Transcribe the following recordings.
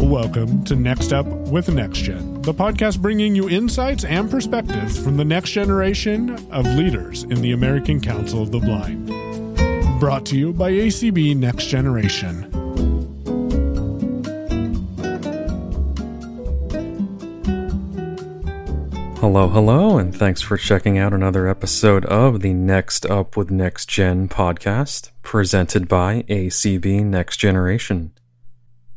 Welcome to Next Up with NextGen, the podcast bringing you insights and perspectives from the next generation of leaders in the American Council of the Blind. Brought to you by ACB Next Generation. Hello, hello, and thanks for checking out another episode of the Next Up with Next Gen podcast, presented by ACB Next Generation.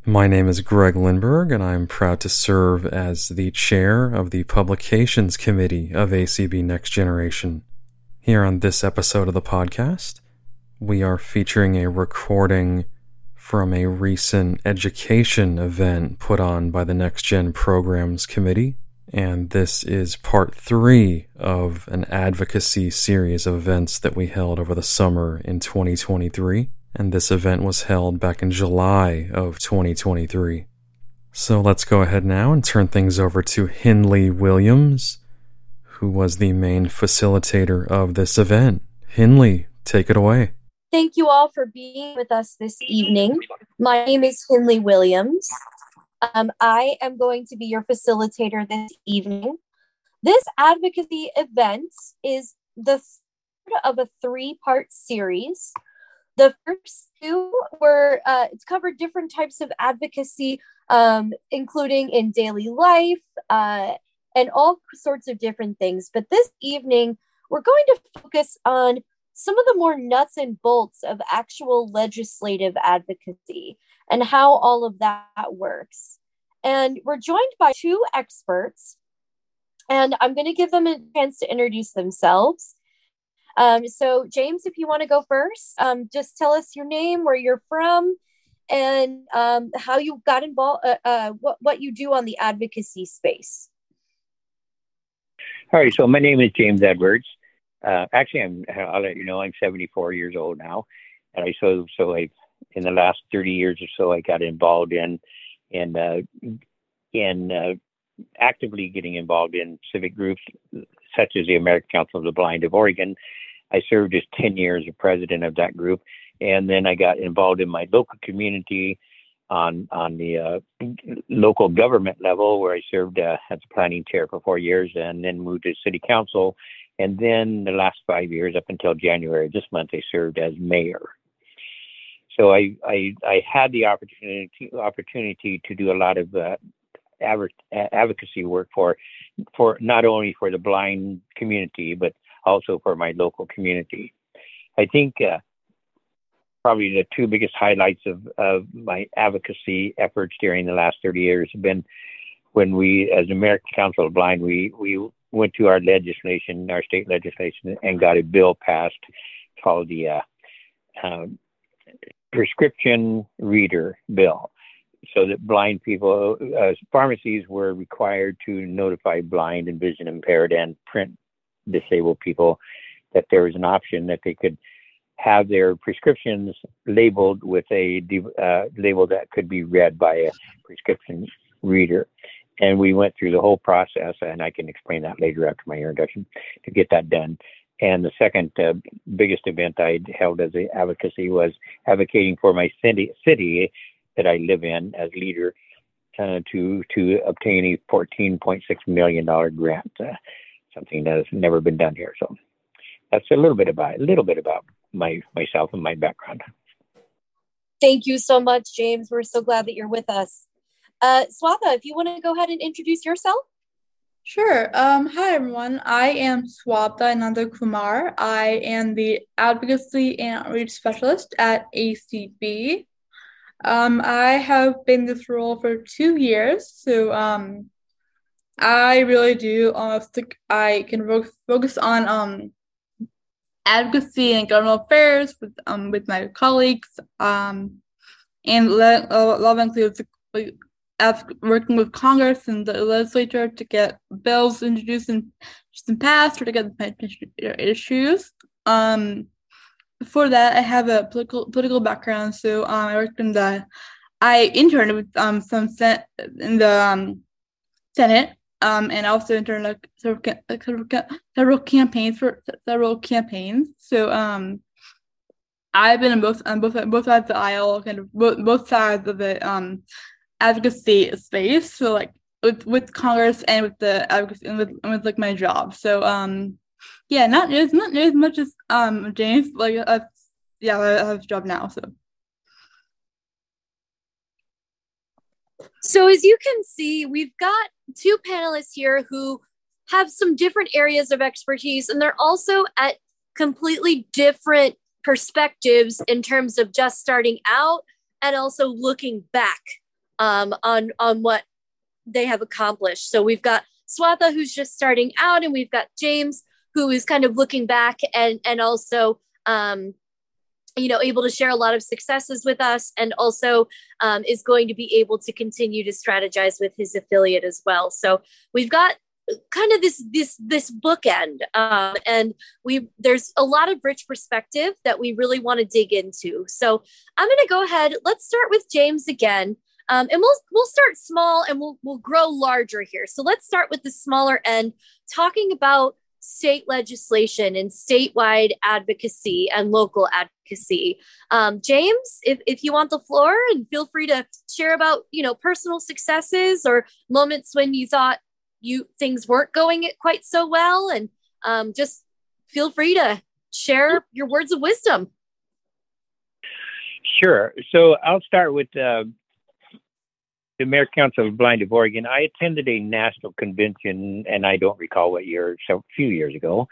My name is Greg Lindberg, and I'm proud to serve as the chair of the Publications Committee of ACB Next Generation. Here on this episode of the podcast, we are featuring a recording from a recent education event put on by the Next Gen Programs Committee and this is part three of an advocacy series of events that we held over the summer in 2023. And this event was held back in July of 2023. So let's go ahead now and turn things over to Hinley Williams, who was the main facilitator of this event. Hinley, take it away. Thank you all for being with us this evening. My name is Hinley Williams. Um, I am going to be your facilitator this evening. This advocacy event is the third of a three part series. The first two were uh, it's covered different types of advocacy, um, including in daily life uh, and all sorts of different things. But this evening, we're going to focus on some of the more nuts and bolts of actual legislative advocacy and how all of that works. And we're joined by two experts, and I'm going to give them a chance to introduce themselves. Um, so, James, if you want to go first, um, just tell us your name, where you're from, and um, how you got involved, uh, uh, what, what you do on the advocacy space. All right, so my name is James Edwards. Uh, actually, I'm, I'll let you know, I'm 74 years old now. And I so, so I, in the last 30 years or so, I got involved in and uh, and uh, actively getting involved in civic groups such as the American Council of the Blind of Oregon. I served as 10 years as president of that group, and then I got involved in my local community on on the uh, local government level, where I served uh, as a planning chair for four years, and then moved to city council, and then the last five years, up until January this month, I served as mayor so I, I, I had the opportunity opportunity to do a lot of uh, advocacy work for for not only for the blind community but also for my local community. I think uh, probably the two biggest highlights of, of my advocacy efforts during the last 30 years have been when we, as the American Council of Blind, we we went to our legislation, our state legislation, and got a bill passed called the uh, um, prescription reader bill so that blind people, uh, pharmacies were required to notify blind and vision impaired and print disabled people that there was an option that they could have their prescriptions labeled with a uh, label that could be read by a prescription reader. And we went through the whole process, and I can explain that later after my introduction to get that done. And the second uh, biggest event I held as an advocacy was advocating for my city, city that I live in as leader uh, to to obtain a 14.6 million dollar grant, uh, something that has never been done here. So that's a little bit about a little bit about my myself and my background. Thank you so much, James. We're so glad that you're with us. Uh, Swatha, if you want to go ahead and introduce yourself. Sure. Um, hi, everyone. I am Swatha Nandhakumar. I am the Advocacy and Outreach Specialist at ACB. Um, I have been this role for two years, so um, I really do almost I can focus on um, advocacy and government affairs with um, with my colleagues, um, and uh, love includes as working with Congress and the legislature to get bills introduced and, and passed or to get the issues. Um, before that, I have a political political background, so um, I worked in the I interned with um some sen- in the um, Senate um and also interned like several, several, several campaigns for several campaigns. So um I've been on both on both both sides of the aisle, kind of both both sides of the um advocacy space. So like with with Congress and with the advocacy and with, and with like my job. So um yeah, not as not as much as um James. Like uh, yeah, I have a job now. So so as you can see, we've got two panelists here who have some different areas of expertise, and they're also at completely different perspectives in terms of just starting out and also looking back um, on on what they have accomplished. So we've got Swatha who's just starting out, and we've got James who is kind of looking back and and also um, you know able to share a lot of successes with us and also um, is going to be able to continue to strategize with his affiliate as well. So we've got kind of this this this bookend um, and we there's a lot of rich perspective that we really want to dig into. So i'm going to go ahead let's start with james again um, and we'll we'll start small and we'll we'll grow larger here. So let's start with the smaller end talking about state legislation and statewide advocacy and local advocacy. Um, james if, if you want the floor and feel free to share about you know personal successes or moments when you thought you things weren't going quite so well and um, just feel free to share your words of wisdom. Sure. So i'll start with uh, the American Council of Blind of Oregon. I attended a national convention, and I don't recall what year, so a few years ago.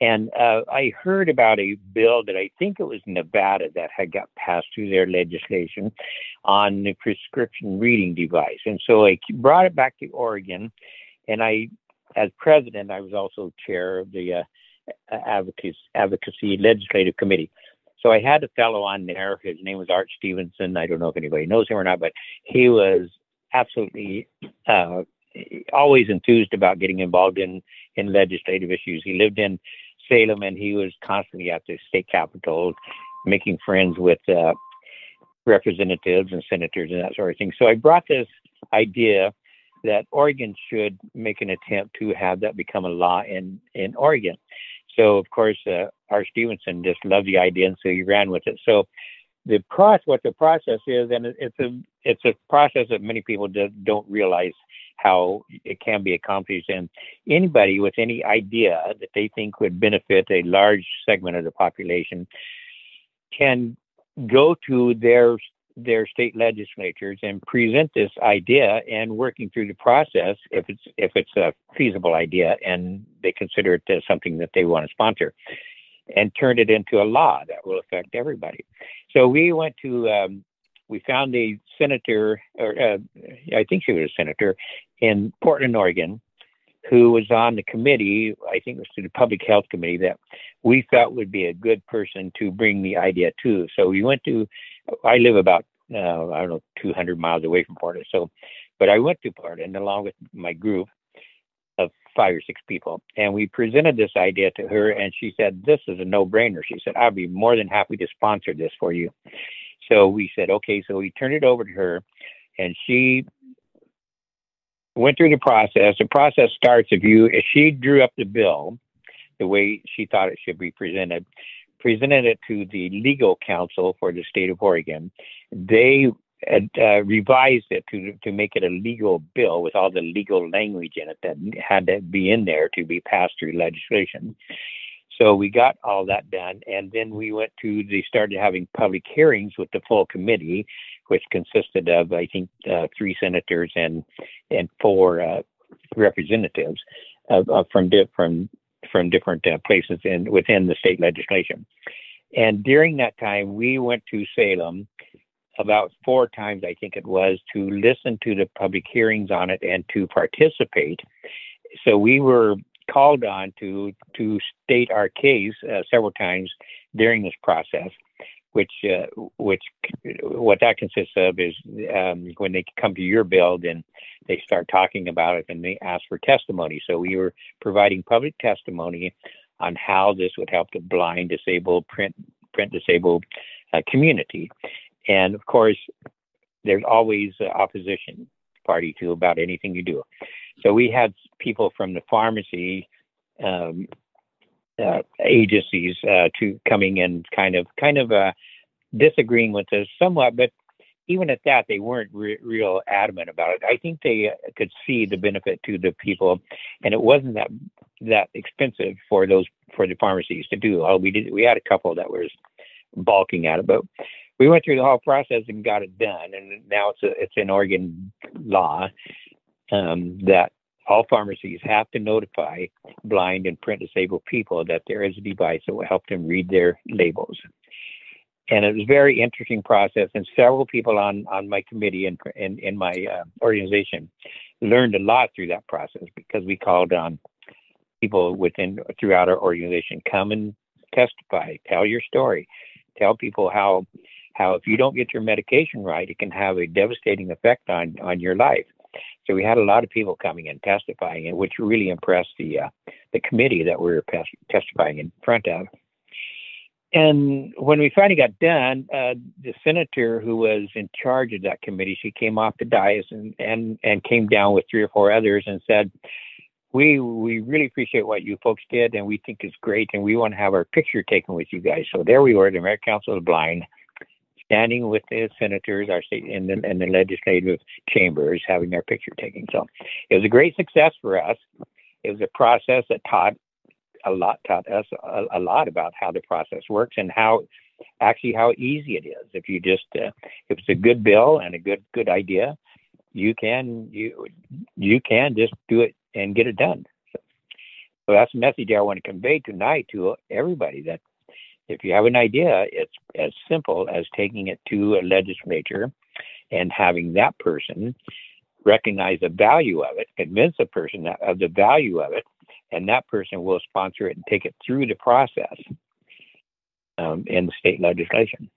And uh, I heard about a bill that I think it was Nevada that had got passed through their legislation on the prescription reading device. And so I brought it back to Oregon and I, as president, I was also chair of the uh, advocacy, advocacy legislative committee. So I had a fellow on there. His name was Art Stevenson. I don't know if anybody knows him or not, but he was absolutely uh, always enthused about getting involved in in legislative issues. He lived in Salem, and he was constantly at the state capitol, making friends with uh, representatives and senators and that sort of thing. So I brought this idea that Oregon should make an attempt to have that become a law in in Oregon. So of course, uh, Art Stevenson just loved the idea, and so he ran with it. So the process, what the process is, and it's a it's a process that many people do, don't realize how it can be accomplished. And anybody with any idea that they think would benefit a large segment of the population can go to their their state legislatures and present this idea and working through the process if it's if it's a feasible idea and they consider it as something that they want to sponsor and turn it into a law that will affect everybody so we went to um, we found a senator or uh, i think she was a senator in portland oregon who was on the committee i think it was to the public health committee that we felt would be a good person to bring the idea to so we went to I live about uh, I don't know 200 miles away from Portland. So, but I went to Portland along with my group of five or six people, and we presented this idea to her, and she said, "This is a no-brainer." She said, "I'd be more than happy to sponsor this for you." So we said, "Okay." So we turned it over to her, and she went through the process. The process starts if you if she drew up the bill the way she thought it should be presented presented it to the legal counsel for the state of Oregon. They uh, revised it to to make it a legal bill with all the legal language in it that had to be in there to be passed through legislation. So we got all that done, and then we went to they started having public hearings with the full committee, which consisted of I think uh, three senators and and four uh, representatives uh, from from from different uh, places in within the state legislation. And during that time, we went to Salem about four times, I think it was, to listen to the public hearings on it and to participate. So we were called on to to state our case uh, several times during this process which uh, which what that consists of is um, when they come to your build and they start talking about it and they ask for testimony. So we were providing public testimony on how this would help the blind, disabled, print print disabled uh, community, and of course, there's always uh, opposition party to about anything you do. So we had people from the pharmacy. Um, uh, agencies uh, to coming and kind of kind of uh, disagreeing with us somewhat, but even at that, they weren't re- real adamant about it. I think they uh, could see the benefit to the people, and it wasn't that that expensive for those for the pharmacies to do. Oh, we did we had a couple that was balking at it, but we went through the whole process and got it done, and now it's a, it's an Oregon law um, that all pharmacies have to notify blind and print disabled people that there is a device that will help them read their labels. And it was a very interesting process, and several people on on my committee and in, in, my uh, organization learned a lot through that process because we called on people within throughout our organization come and testify, tell your story, tell people how how if you don't get your medication right, it can have a devastating effect on on your life. So we had a lot of people coming and testifying, and which really impressed the uh, the committee that we were testifying in front of. And when we finally got done, uh, the senator who was in charge of that committee, she came off the dais and, and, and came down with three or four others and said, we we really appreciate what you folks did, and we think it's great, and we want to have our picture taken with you guys. So there we were, the American Council of Blind, standing with the senators, our state, and the, and the legislative chambers, having their picture taken. So it was a great success for us. It was a process that taught a lot, taught us a, a lot about how the process works and how actually how easy it is. If you just uh, if it's a good bill and a good good idea, you can you you can just do it and get it done. So, so that's the message I want to convey tonight to everybody that if you have an idea, it's as simple as taking it to a legislature and having that person recognize the value of it, convince a person of the value of it, and that person will sponsor it and take it through the process um, in the state legislation.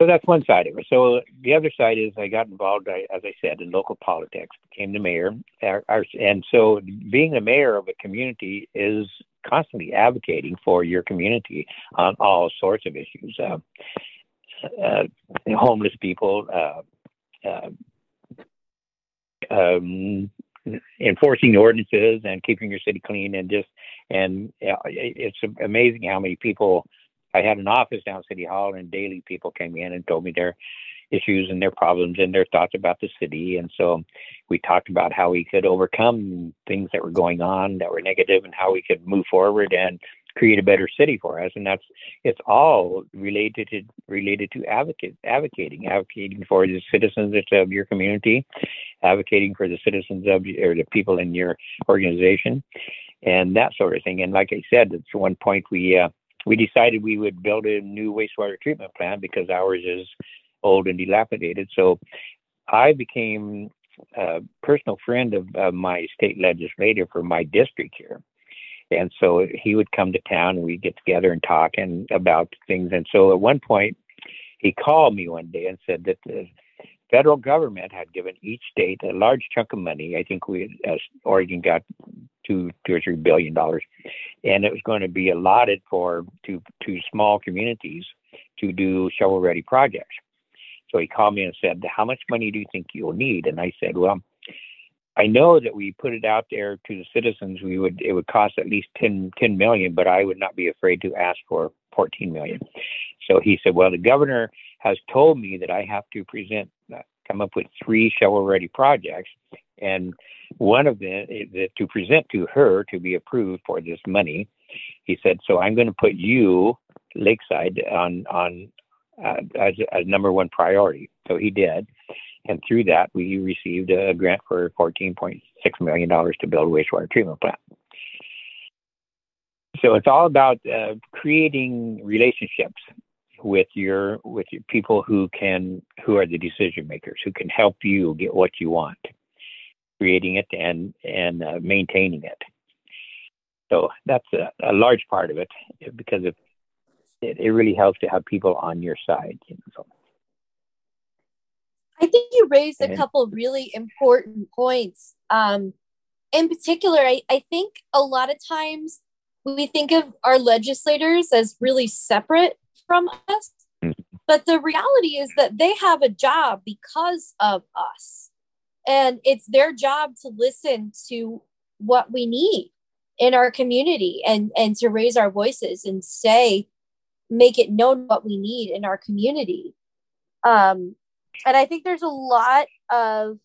So that's one side of it. So the other side is I got involved, as I said, in local politics, became the mayor. And so being the mayor of a community is constantly advocating for your community on all sorts of issues. Uh, uh, homeless people, uh, uh um, enforcing ordinances and keeping your city clean and just and it's amazing how many people I had an office down City Hall and daily people came in and told me their issues and their problems and their thoughts about the city. And so we talked about how we could overcome things that were going on that were negative and how we could move forward and create a better city for us. And that's it's all related to related to advocate advocating advocating for the citizens of your community advocating for the citizens of or the people in your organization and that sort of thing. And like i said at one point we uh, we decided we would build a new wastewater treatment plant because ours is old and dilapidated so i became a personal friend of uh, my state legislator for my district here and so he would come to town and we'd get together and talk and about things. And so at one point, he called me one day and said that the federal government had given each state a large chunk of money. I think we, uh, Oregon, got two, two or three billion dollars, and it was going to be allotted for to to small communities to do shovel-ready projects. So he called me and said, "How much money do you think you'll need?" And I said, "Well." I know that we put it out there to the citizens, we would it would cost at least 10, 10 million, but I would not be afraid to ask for 14 million. So he said, well, the governor has told me that I have to present, uh, come up with three shovel-ready projects, and one of them is to present to her to be approved for this money. He said, so I'm going to put you, Lakeside, on on uh, as, as number one priority. So he did. And through that, we received a grant for $14.6 million to build a wastewater treatment plant. So it's all about uh, creating relationships with your with your people who can who are the decision makers who can help you get what you want, creating it and and uh, maintaining it. So that's a, a, large part of it because it, it, it really helps to have people on your side. You know, so. I think you raised a couple really important points. Um, in particular, I, I think a lot of times we think of our legislators as really separate from us. Mm-hmm. But the reality is that they have a job because of us. And it's their job to listen to what we need. in our community and and to raise our voices and say make it known what we need in our community. Um and i think there's a lot of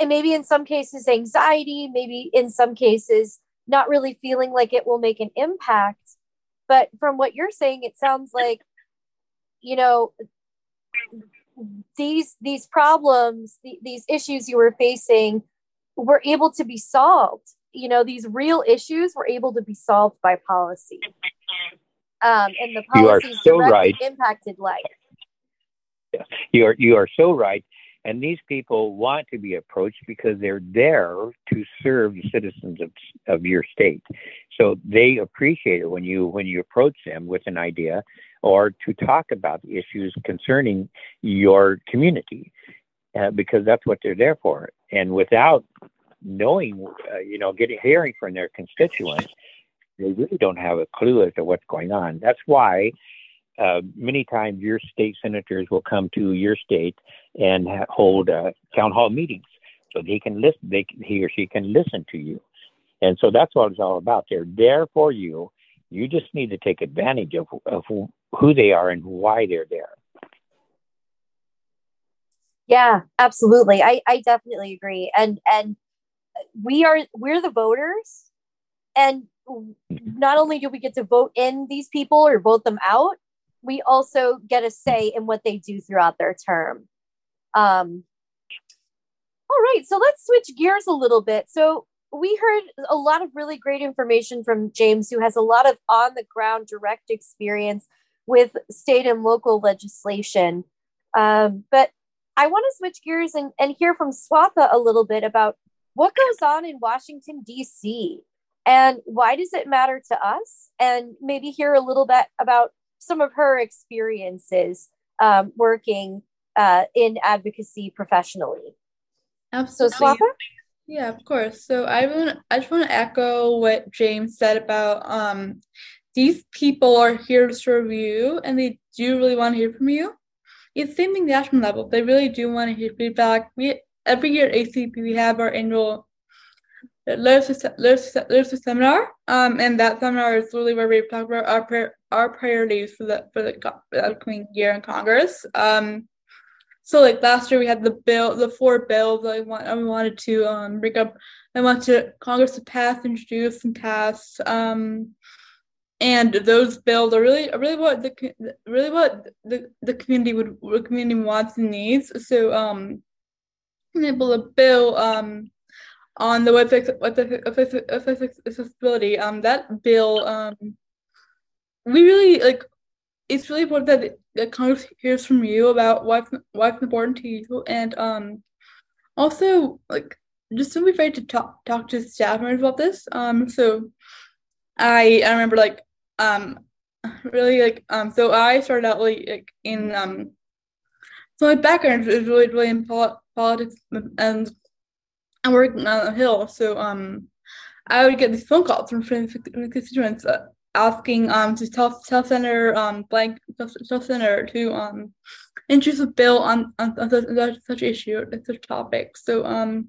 and maybe in some cases anxiety maybe in some cases not really feeling like it will make an impact. But from what you're saying it sounds like you know these these problems th- these issues you were facing were able to be solved you know these real issues were able to be solved by policy um, and the policies so right. impacted life you are you are so right and these people want to be approached because they're there to serve the citizens of, of your state. So they appreciate it when you when you approach them with an idea or to talk about the issues concerning your community, uh, because that's what they're there for. And without knowing, uh, you know, getting hearing from their constituents, they really don't have a clue as to what's going on. That's why uh, many times your state senators will come to your state and ha- hold uh, town hall meetings so they can listen they can, he or she can listen to you. And so that's what it's all about. They're there for you. You just need to take advantage of, of who they are and why they're there. Yeah absolutely. I i definitely agree. And and we are we're the voters and not only do we get to vote in these people or vote them out we also get a say in what they do throughout their term. Um, all right, so let's switch gears a little bit. So we heard a lot of really great information from James, who has a lot of on the ground direct experience with state and local legislation. Um, but I want to switch gears and, and hear from Swatha a little bit about what goes on in Washington, D.C. and why does it matter to us? And maybe hear a little bit about some of her experiences um, working uh, in advocacy professionally. Absolutely. So? Yeah, of course. So I want I just want to echo what James said about um, these people are here to serve you, and they do really want to hear from you. It's the same thing the national level. They really do want to hear feedback. We every year at ACB we have our annual literacy seminar. Um, and that seminar is really where we talk about our our priorities for the for the, for the upcoming year in Congress. Um, so like last year we had the bill, the four bills that I want I wanted to um bring up. I want to Congress to pass, introduce, and pass. Um, and those bills are really really what the really what the, the community would community wants and needs. So um, example, to bill um on the website with accessibility. Um, that bill um we really like it's really important that, that Congress hears from you about what's what's important to you, and um, also like just don't be afraid to talk talk to staff members about this. Um, so I I remember like um really like um so I started out like, like in um so my background is really really pol- politics and I'm working on a hill. So um I would get these phone calls from constituents uh, asking um to tell tell Senator um blank tell Senator to um introduce a bill on on, on such, such issue such topic. So um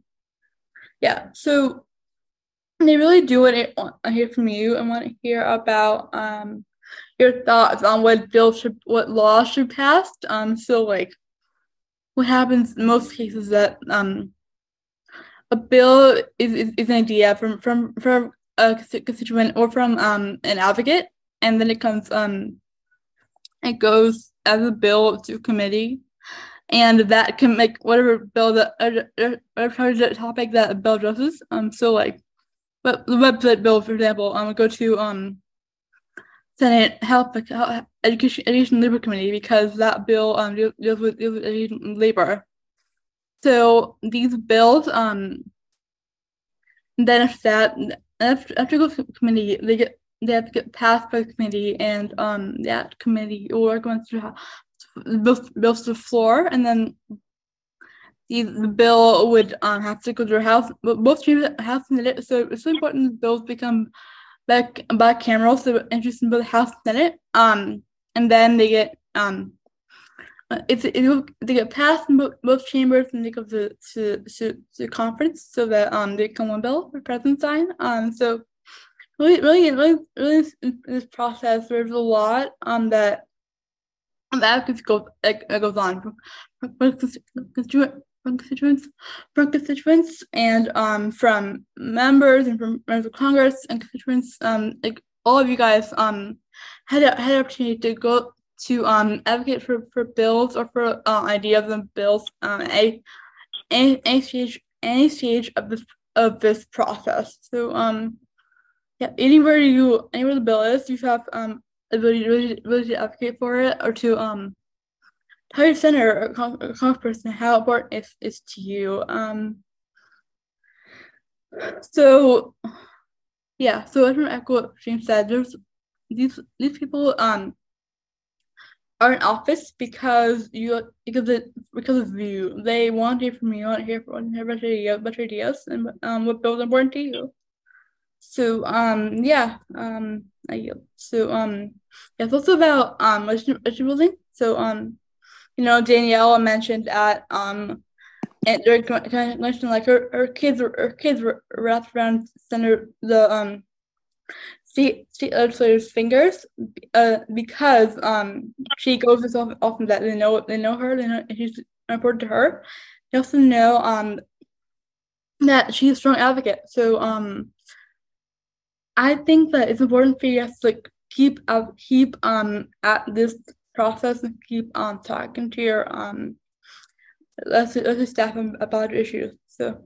yeah, so they really do want to hear from you and want to hear about um your thoughts on what bill should what law should pass. Um so like what happens in most cases that um a bill is, is, is an idea from from from a constituent or from um an advocate, and then it comes um it goes as a bill to committee, and that can make whatever bill that uh, whatever topic that a bill addresses. Um, so like, but the website bill, for example, um, go to um Senate Health, Education Education Labor Committee because that bill um deals, with, deals with labor. So these bills um then after that after, after go to committee, they get they have to get passed by the committee, and um that committee will recommend to have bills to the floor, and then the, the bill would um have to go to the house, both chambers house and senate. So it's so important the bills become back bicameral, so interesting both house and senate. Um, and then they get um it's it they get passed in both chambers and they go to to to, to conference so that um they come one bill for president sign. Um so really really really really in this process there's a lot um that advocacy goes like goes on from constituents from constituents and um from members and from members of Congress and constituents um like all of you guys um had a, had an opportunity to go to um advocate for, for bills or for uh, ideas and bills um any, any stage any stage of this of this process. So um yeah anywhere you anywhere the bill is you have um ability, ability, ability to advocate for it or to um senator or, con- or congressperson how important it is to you. Um so yeah, so as from echo what James said, there's these these people um are in office because you because it because of you. They want to hear from you, want to hear from hear your ideas, your ideas and um what are important to you. So um yeah um I yield. So um yeah, it's also about um building. So um you know Danielle mentioned at um and during mentioned like her, her kids her kids wrapped around center the um state legislators' fingers, uh, because um she goes this often that they know they know her, they know she's important to her. They also know um that she's a strong advocate. So um I think that it's important for you guys to like keep up keep um at this process and keep um talking to your um let's let's staff about issues. So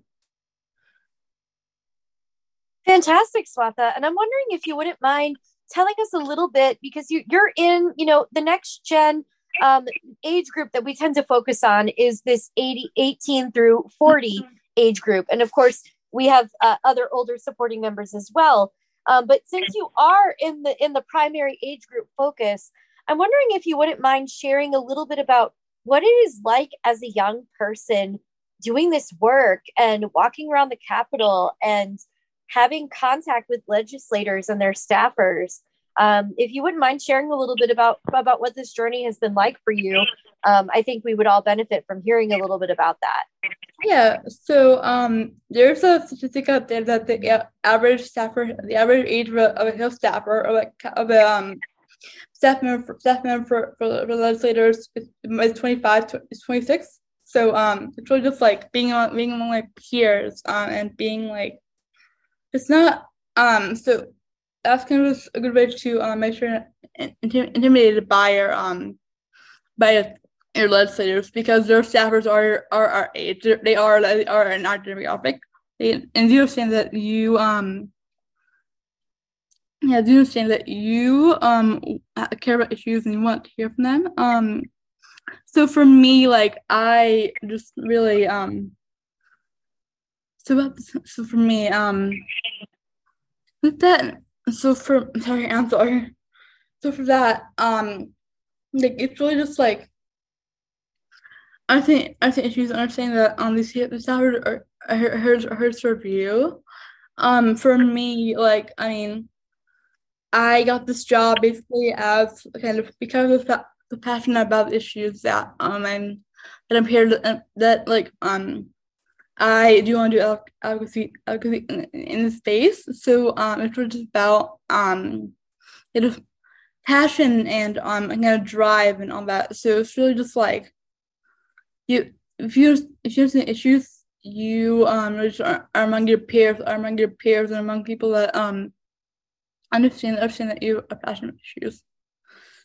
Fantastic, Swatha. And I'm wondering if you wouldn't mind telling us a little bit because you, you're in, you know, the next gen um, age group that we tend to focus on is this 80, 18 through 40 mm-hmm. age group. And of course, we have uh, other older supporting members as well. Um, but since you are in the in the primary age group focus, I'm wondering if you wouldn't mind sharing a little bit about what it is like as a young person doing this work and walking around the Capitol and having contact with legislators and their staffers. Um, if you wouldn't mind sharing a little bit about about what this journey has been like for you, um, I think we would all benefit from hearing a little bit about that. Yeah. So um, there's a statistic out there that the average staffer, the average age of a Hill staffer, or like of a um, staff member, for, staff member for, for, for legislators is, is 25 is 26. So um, it's really just like being on being among like peers um, and being like it's not um so that's kind of a good way to um, make sure intimidated by your um by your legislators because their staffers are are our age they are they are not demographic they, and you understand that you um yeah you understand that you um care about issues and you want to hear from them um so for me like i just really um so about so for me, um, with that, so for sorry, I'm sorry. So for that, um, like it's really just like I think I think issues understanding that um these the salary are hers hers for review. Um, for me, like I mean, I got this job basically as kind of because of the, the passion about issues that um I'm that I'm here to, that like um I do want to do advocacy, advocacy in, in the space. So um, it's just about um, it passion and um, kind of drive and all that. So it's really just like you if you if you have some issues, you um are, are among your peers, are among your peers, and among people that um understand understand that you are passionate issues.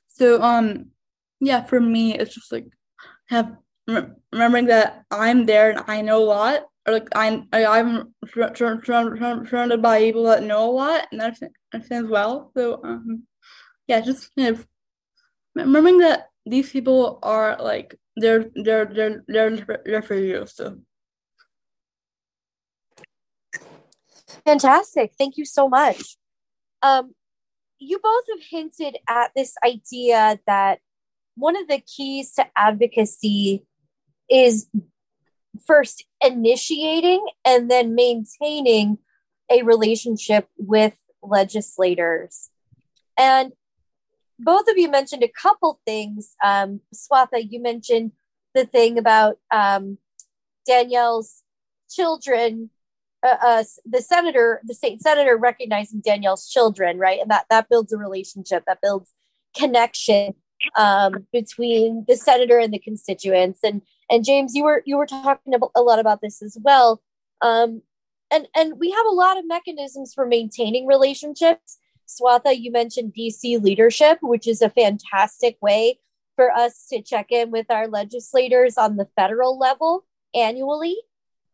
So um yeah, for me, it's just like have remembering that I'm there and I know a lot, or like I'm I'm surrounded by people that know a lot and I understand, understands well. So um, yeah, just kind of remembering that these people are like they're they're they're they're there for you. So fantastic! Thank you so much. Um, you both have hinted at this idea that one of the keys to advocacy is first initiating and then maintaining a relationship with legislators. And both of you mentioned a couple things. Um, Swatha, you mentioned the thing about um, Danielle's children, uh, uh, the senator, the state senator recognizing Danielle's children, right? And that that builds a relationship, that builds connection um, between the senator and the constituents. And and James, you were you were talking a lot about this as well. Um, and and we have a lot of mechanisms for maintaining relationships. Swatha, you mentioned DC leadership, which is a fantastic way for us to check in with our legislators on the federal level annually.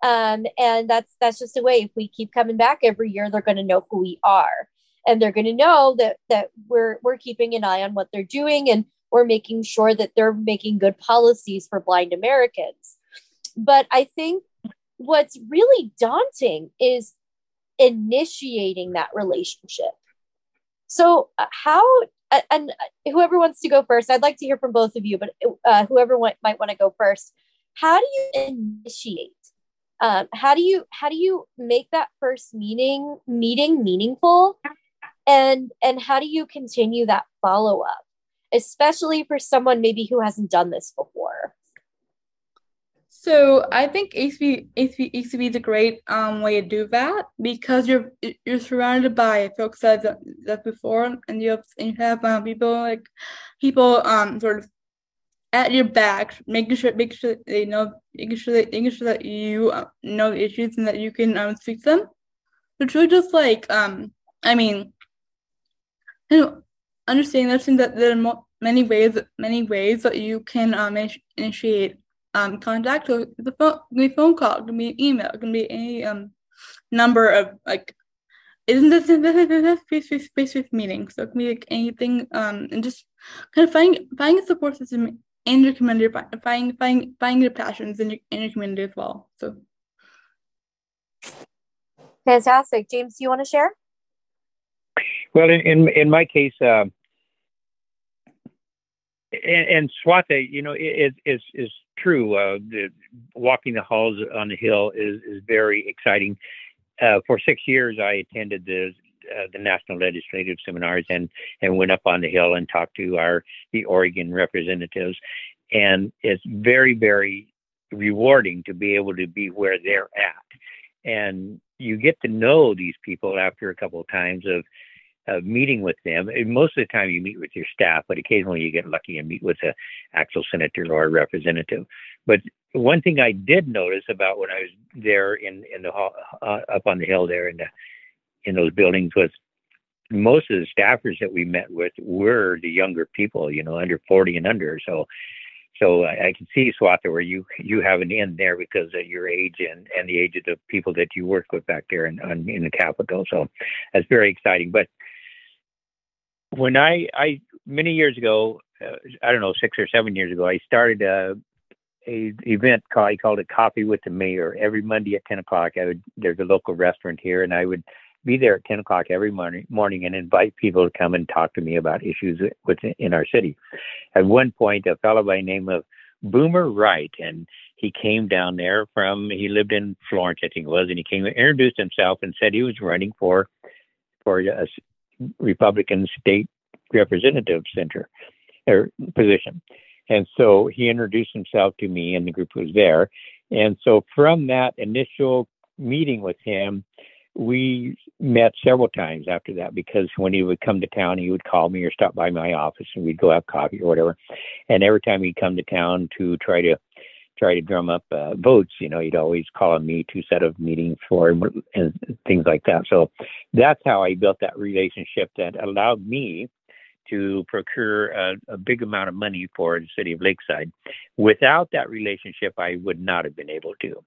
Um, and that's that's just a way. If we keep coming back every year, they're going to know who we are, and they're going to know that that we're we're keeping an eye on what they're doing, and we're making sure that they're making good policies for blind Americans. But I think what's really daunting is initiating that relationship. So, uh, how and whoever wants to go first, I'd like to hear from both of you, but uh, whoever want, might want to go first, how do you initiate? Um, how do you how do you make that first meeting meeting meaningful, and and how do you continue that follow up, especially for someone maybe who hasn't done this before? So I think ACB, ACB, ACB is a great um, way to do that because you're you're surrounded by folks that that before, and you have and you have um, people like people um sort of at your back, making sure making sure they know making sure that making sure that you uh, know the issues and that you can um speak them. It's really just like um I mean, you know, understanding that there are many ways many ways that you can um initiate um, contact. So the phone, the phone call, it can be an email, it can be any um, number of like. Isn't this this face face face face meeting? So it can be like anything, um, and just kind of finding finding a support system in your community, find finding finding your passions in your in your community as well. So fantastic, James. Do you want to share? Well, in in, in my case, uh, and, and Swatha, you know, is is is true. Uh, the, walking the halls on the hill is, is very exciting. Uh, for six years, I attended the uh, the national legislative seminars and and went up on the hill and talked to our the Oregon representatives, and it's very very rewarding to be able to be where they're at, and you get to know these people after a couple of times of uh, meeting with them. And most of the time, you meet with your staff, but occasionally you get lucky and meet with an actual senator or a representative. But one thing I did notice about when I was there in in the uh, up on the hill there in the in those buildings was most of the staffers that we met with were the younger people, you know, under 40 and under. So so I, I can see Swatha where you you have an end there because of your age and and the age of the people that you work with back there in in the capital. So that's very exciting. But when I, I many years ago, uh, I don't know, six or seven years ago, I started a, a event called I called it Coffee with the Mayor. Every Monday at ten o'clock, I would there's a local restaurant here, and I would be there at ten o'clock every morning morning and invite people to come and talk to me about issues within our city. At one point, a fellow by the name of Boomer Wright, and he came down there from he lived in Florence, I think it was, and he came and introduced himself and said he was running for for a Republican state representative center or position. And so he introduced himself to me, and the group was there. And so from that initial meeting with him, we met several times after that because when he would come to town, he would call me or stop by my office, and we'd go have coffee or whatever. And every time he'd come to town to try to try to drum up uh, votes, you know, he'd always call me to set up meetings for him and things like that. So that's how I built that relationship that allowed me to procure a, a, big amount of money for the city of Lakeside. Without that relationship, I would not have been able to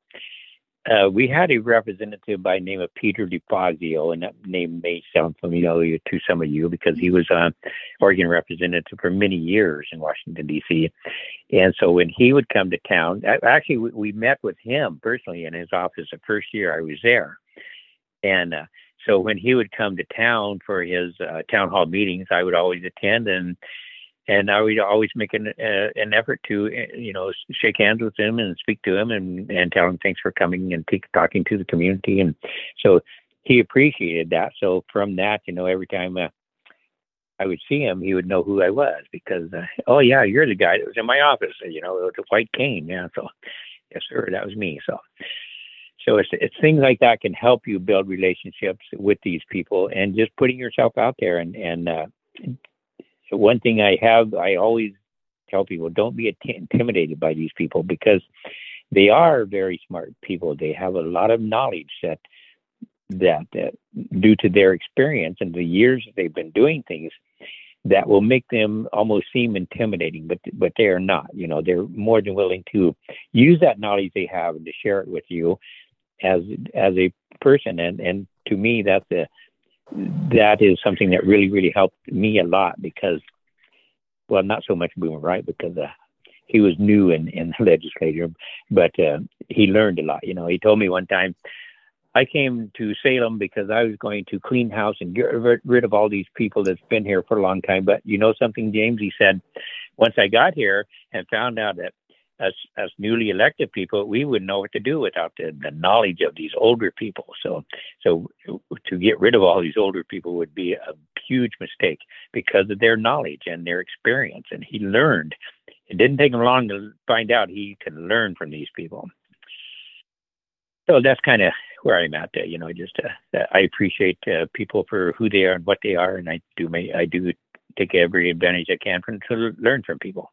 uh, we had a representative by the name of Peter DeFazio, and that name may sound familiar to some of you because he was an Oregon representative for many years in Washington, D.C. And so when he would come to town, actually, we, we met with him personally in his office the first year I was there. And uh, so when he would come to town for his uh, town hall meetings, I would always attend and and I would always make an uh, an effort to uh, you know shake hands with him and speak to him and and tell him thanks for coming and t- talking to the community and so he appreciated that. So from that, you know, every time uh, I would see him, he would know who I was because, uh, oh yeah, you're the guy that was in my office. You know, the white cane. Yeah, so yes, sir, that was me. So, so it's it's things like that can help you build relationships with these people, and just putting yourself out there. And and uh, one thing I have, I always tell people, don't be intimidated by these people because they are very smart people. They have a lot of knowledge that that, that due to their experience and the years they've been doing things that will make them almost seem intimidating but but they are not you know they're more than willing to use that knowledge they have and to share it with you as as a person and and to me that's a that is something that really really helped me a lot because well not so much boomer right because uh, he was new in in the legislature but uh, he learned a lot you know he told me one time I came to Salem because I was going to clean house and get rid of all these people that's been here for a long time. But you know something, James? He said, once I got here and found out that as as newly elected people, we wouldn't know what to do without the, the knowledge of these older people. So so to get rid of all these older people would be a huge mistake because of their knowledge and their experience. And he learned. It didn't take him long to find out he could learn from these people. So that's kind of where I'm at. there. you know, just uh, I appreciate uh, people for who they are and what they are, and I do may I do take every advantage I can from to learn from people.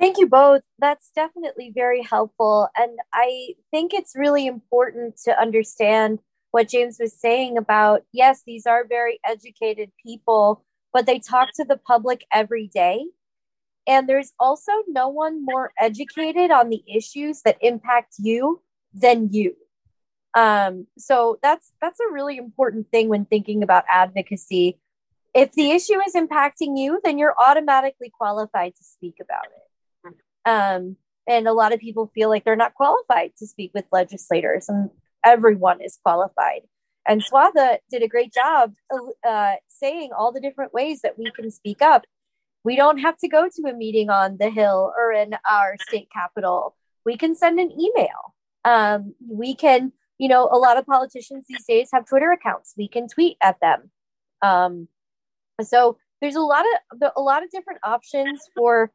Thank you both. That's definitely very helpful, and I think it's really important to understand what James was saying about yes, these are very educated people, but they talk to the public every day. And there's also no one more educated on the issues that impact you than you. Um, so that's that's a really important thing when thinking about advocacy. If the issue is impacting you, then you're automatically qualified to speak about it. Um, and a lot of people feel like they're not qualified to speak with legislators, and everyone is qualified. And Swatha did a great job uh, saying all the different ways that we can speak up. We don't have to go to a meeting on the Hill or in our state capitol. We can send an email. Um, we can you know, a lot of politicians these days have Twitter accounts. We can tweet at them. Um, so there's a lot of a lot of different options for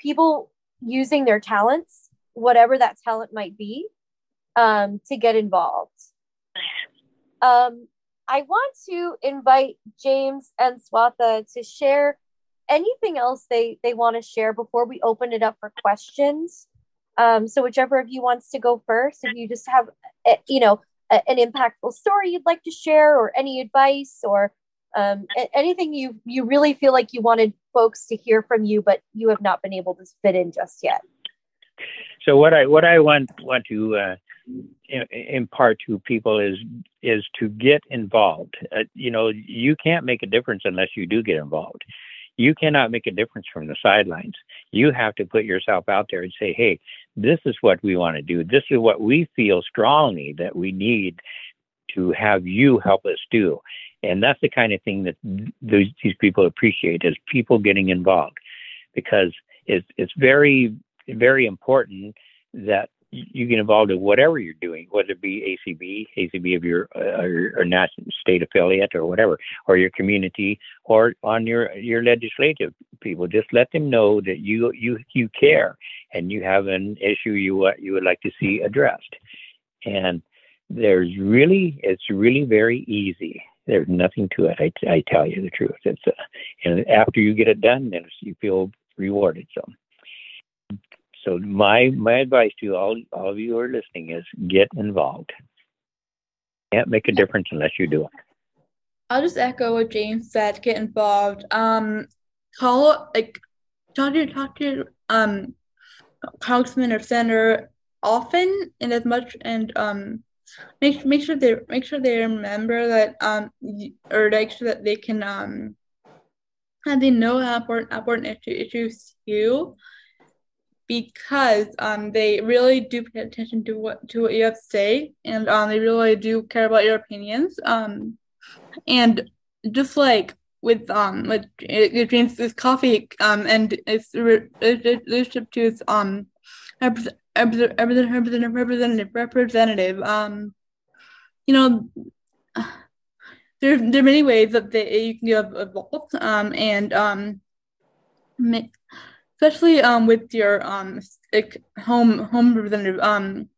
people using their talents, whatever that talent might be, um, to get involved. Um, I want to invite James and Swatha to share anything else they they want to share before we open it up for questions. Um, so whichever of you wants to go first, if you just have, you know, an impactful story you'd like to share, or any advice, or um, anything you you really feel like you wanted folks to hear from you, but you have not been able to fit in just yet. So what I what I want want to uh, impart to people is is to get involved. Uh, you know, you can't make a difference unless you do get involved you cannot make a difference from the sidelines. You have to put yourself out there and say, hey, this is what we want to do. This is what we feel strongly that we need to have you help us do. And that's the kind of thing that these, these people appreciate is people getting involved because it's, it's very, very important that you get involved in whatever you're doing, whether it be ACB, ACB of your uh, or, or national state affiliate or whatever, or your community, or on your your legislative people. Just let them know that you you you care and you have an issue you uh, you would like to see addressed. And there's really it's really very easy. There's nothing to it. I, I tell you the truth. It's uh, and after you get it done, then you feel rewarded. So so my my advice to all all of you who are listening is get involved. Can't make a difference unless you do it. I'll just echo what James said. Get involved. Um, call like talk to talk to um congressman or senator often and as much and um make make sure they make sure they remember that um or make sure that they can um and they know how important important issue, issues you because um, they really do pay attention to what to what you have to say, and um, they really do care about your opinions. Um, and just like with um with it drinks this coffee um and its leadership to its um representative representative representative um you know there, there are many ways that they, you can get involved, um, and um, especially um, with your um, home home representative, um,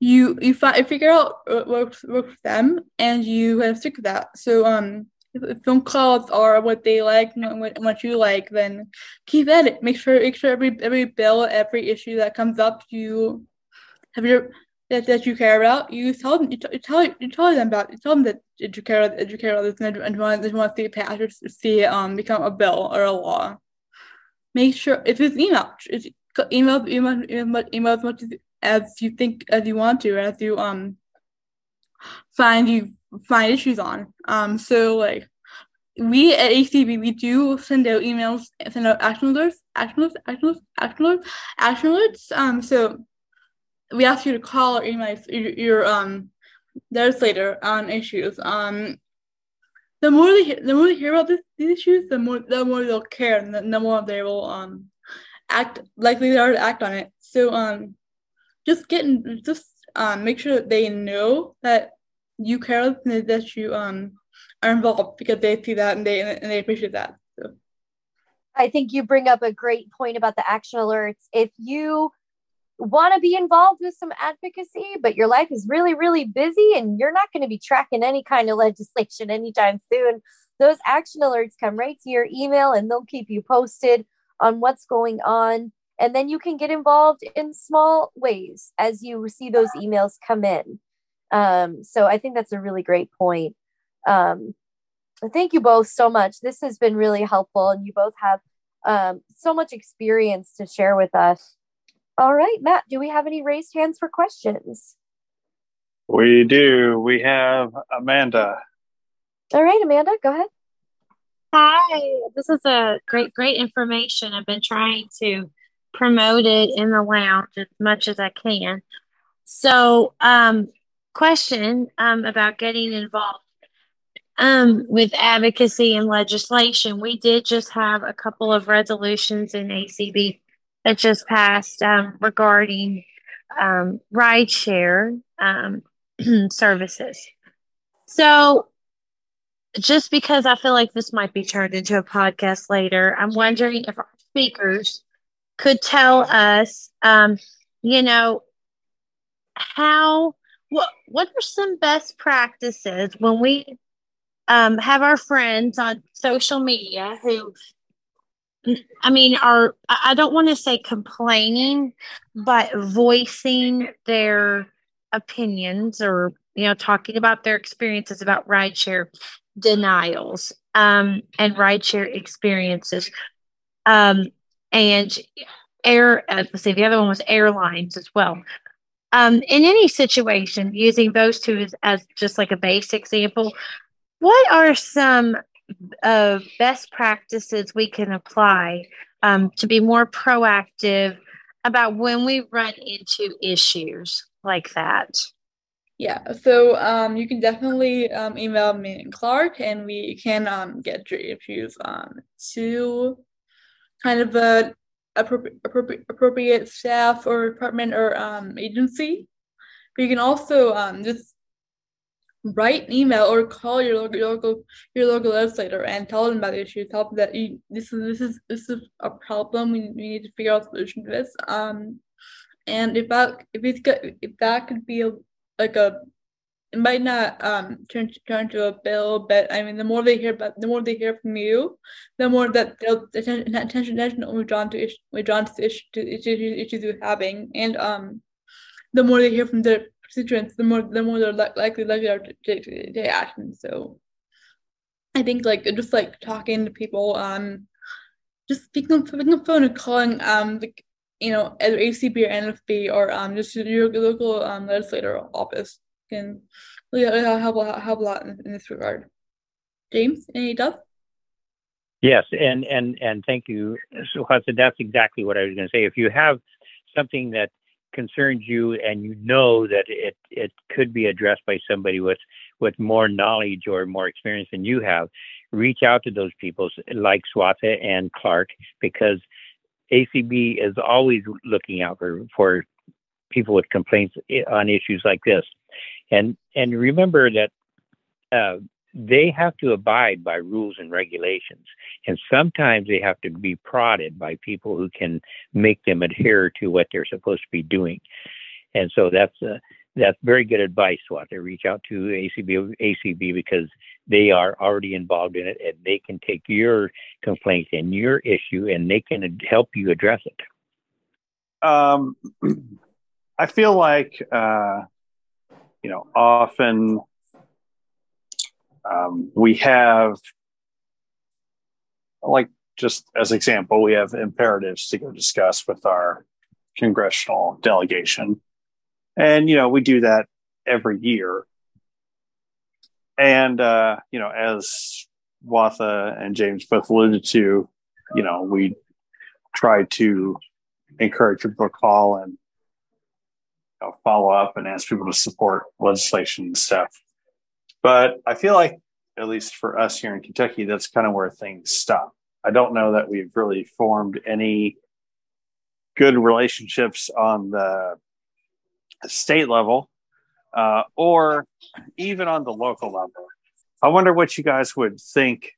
you you find figure out what works works for them, and you have stick with that. So um, if phone calls are what they like and what, what you like, then keep at it. Make sure make sure every every bill, every issue that comes up, you have your that, that you care about, you tell them, you, t- you tell you tell them about, you tell them that you care, that you care about this, and you want, you want to see it pass or see it um become a bill or a law. Make sure if it's email, email, email, email, email as much as you think as you want to, as you um find you find issues on. Um, so like we at ACB, we do send out emails, send out action alerts, action alerts, action alerts, action alerts, action alerts. Um, so we ask you to call or email your, your um legislator on issues. Um, the more they the more they hear about this, these issues, the more the more they'll care, and the, the more they will um act likely they are to act on it. So um, just getting just um make sure that they know that you care that you um are involved because they see that and they and they appreciate that. So. I think you bring up a great point about the action alerts. If you want to be involved with some advocacy, but your life is really, really busy and you're not going to be tracking any kind of legislation anytime soon, those action alerts come right to your email and they'll keep you posted on what's going on. And then you can get involved in small ways as you see those emails come in. Um, so I think that's a really great point. Um, thank you both so much. This has been really helpful, and you both have um, so much experience to share with us. All right, Matt, do we have any raised hands for questions? We do. We have Amanda. All right, Amanda, go ahead. Hi, this is a great, great information. I've been trying to promote it in the lounge as much as I can. So, um, question um, about getting involved um, with advocacy and legislation. We did just have a couple of resolutions in ACB that just passed um, regarding um, rideshare um, services. So, just because I feel like this might be turned into a podcast later, I'm wondering if our speakers could tell us, um, you know, how what what are some best practices when we um, have our friends on social media who I mean, are I don't want to say complaining, but voicing their opinions or you know talking about their experiences about rideshare denials um, and rideshare experiences, um, and air. Uh, let's see, the other one was airlines as well. Um, in any situation, using those two as, as just like a base example, what are some of best practices we can apply um, to be more proactive about when we run into issues like that? Yeah, so um, you can definitely um, email me and Clark, and we can um, get your issues um, to kind of a appropriate, appropriate, appropriate staff or department or um, agency. But you can also um, just write an email or call your local, your local your local legislator and tell them about the issue. Tell them that you, this is this is this is a problem. We, we need to figure out a solution to this. Um, and if that if it's if that could be a, like a it might not um turn turn to a bill, but I mean the more they hear about the more they hear from you, the more that they'll attention attention will be drawn to issue drawn to issue to issues issues you're having. And um the more they hear from their constituents, the more the more they're li- likely likely to take, to take action. So I think like just like talking to people, um, just picking up picking up phone and calling um the you know either ACB or NFB or um just your local um legislator office can help help a lot in, in this regard. James, any thoughts? Yes, and and and thank you, so That's exactly what I was going to say. If you have something that concerns you and you know that it it could be addressed by somebody with with more knowledge or more experience than you have reach out to those people like Swatha and Clark because ACB is always looking out for for people with complaints on issues like this and and remember that uh, they have to abide by rules and regulations. And sometimes they have to be prodded by people who can make them adhere to what they're supposed to be doing. And so that's uh, that's very good advice, Swatha To reach out to ACB ACB because they are already involved in it and they can take your complaint and your issue and they can help you address it. Um, I feel like uh, you know often um, we have like just as example we have imperatives to go discuss with our congressional delegation. And you know we do that every year. And uh, you know as Swatha and james both alluded to you know we try to encourage people to call and know, follow up and ask people to support legislation and stuff but I feel like, at least for us here in Kentucky, that's kind of where things stop. I don't know that we've really formed any good relationships on the state level uh, or even on the local level. I wonder what you guys would think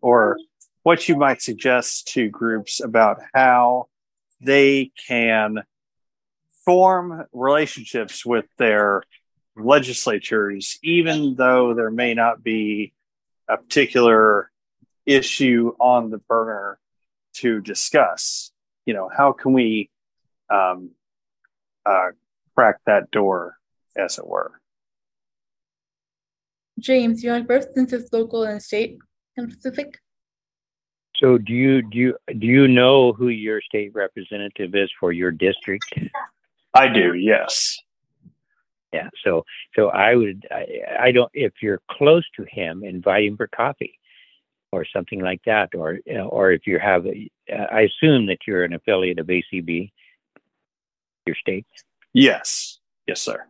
or what you might suggest to groups about how they can form relationships with their legislatures, even though there may not be a particular issue on the burner to discuss. You know, how can we um, uh, crack that door, as it were? James, you want first since it's local and state and specific? So do you do you do you know who your state representative is for your district? I do, yes. Yeah so so i would I, I don't if you're close to him invite him for coffee or something like that or you know, or if you have a, i assume that you're an affiliate of acb your state? Yes. Yes sir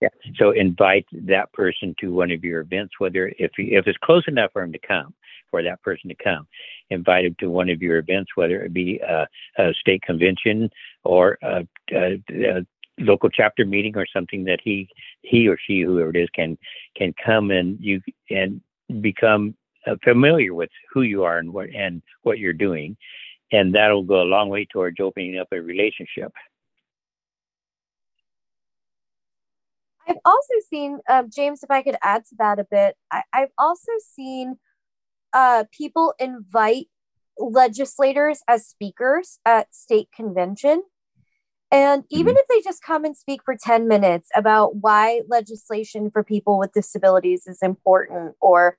yeah. So invite that person to one of your events whether if if it's close enough for him to come for that person to come invite him to one of your events whether it be a, a state convention or a, a, a local chapter meeting or something that he he or she whoever it is can can come and you and become uh, familiar with who you are and what and what you're doing. And that'll go a long way towards opening up a relationship i've also seen um, james if i could add to that a bit I, i've also seen uh, people invite legislators as speakers at state convention and even mm-hmm. if they just come and speak for 10 minutes about why legislation for people with disabilities is important or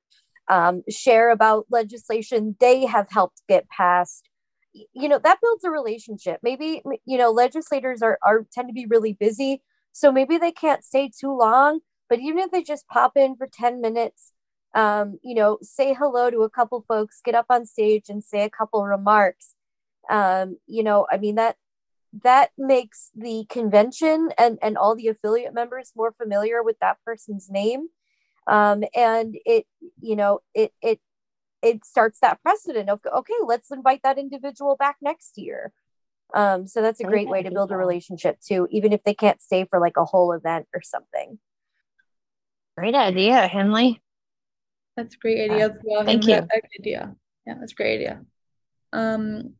um, share about legislation they have helped get passed, you know, that builds a relationship. Maybe, you know, legislators are, are tend to be really busy. So maybe they can't stay too long, but even if they just pop in for 10 minutes, um, you know, say hello to a couple folks, get up on stage and say a couple remarks. Um, you know, I mean, that that makes the convention and, and all the affiliate members more familiar with that person's name. Um, and it, you know, it, it, it starts that precedent of, okay, let's invite that individual back next year. Um, so that's a great way to build a relationship too, even if they can't stay for like a whole event or something. Great idea, Henley. That's a great idea as well. Thank you. Idea. Yeah, that's a great idea. Um,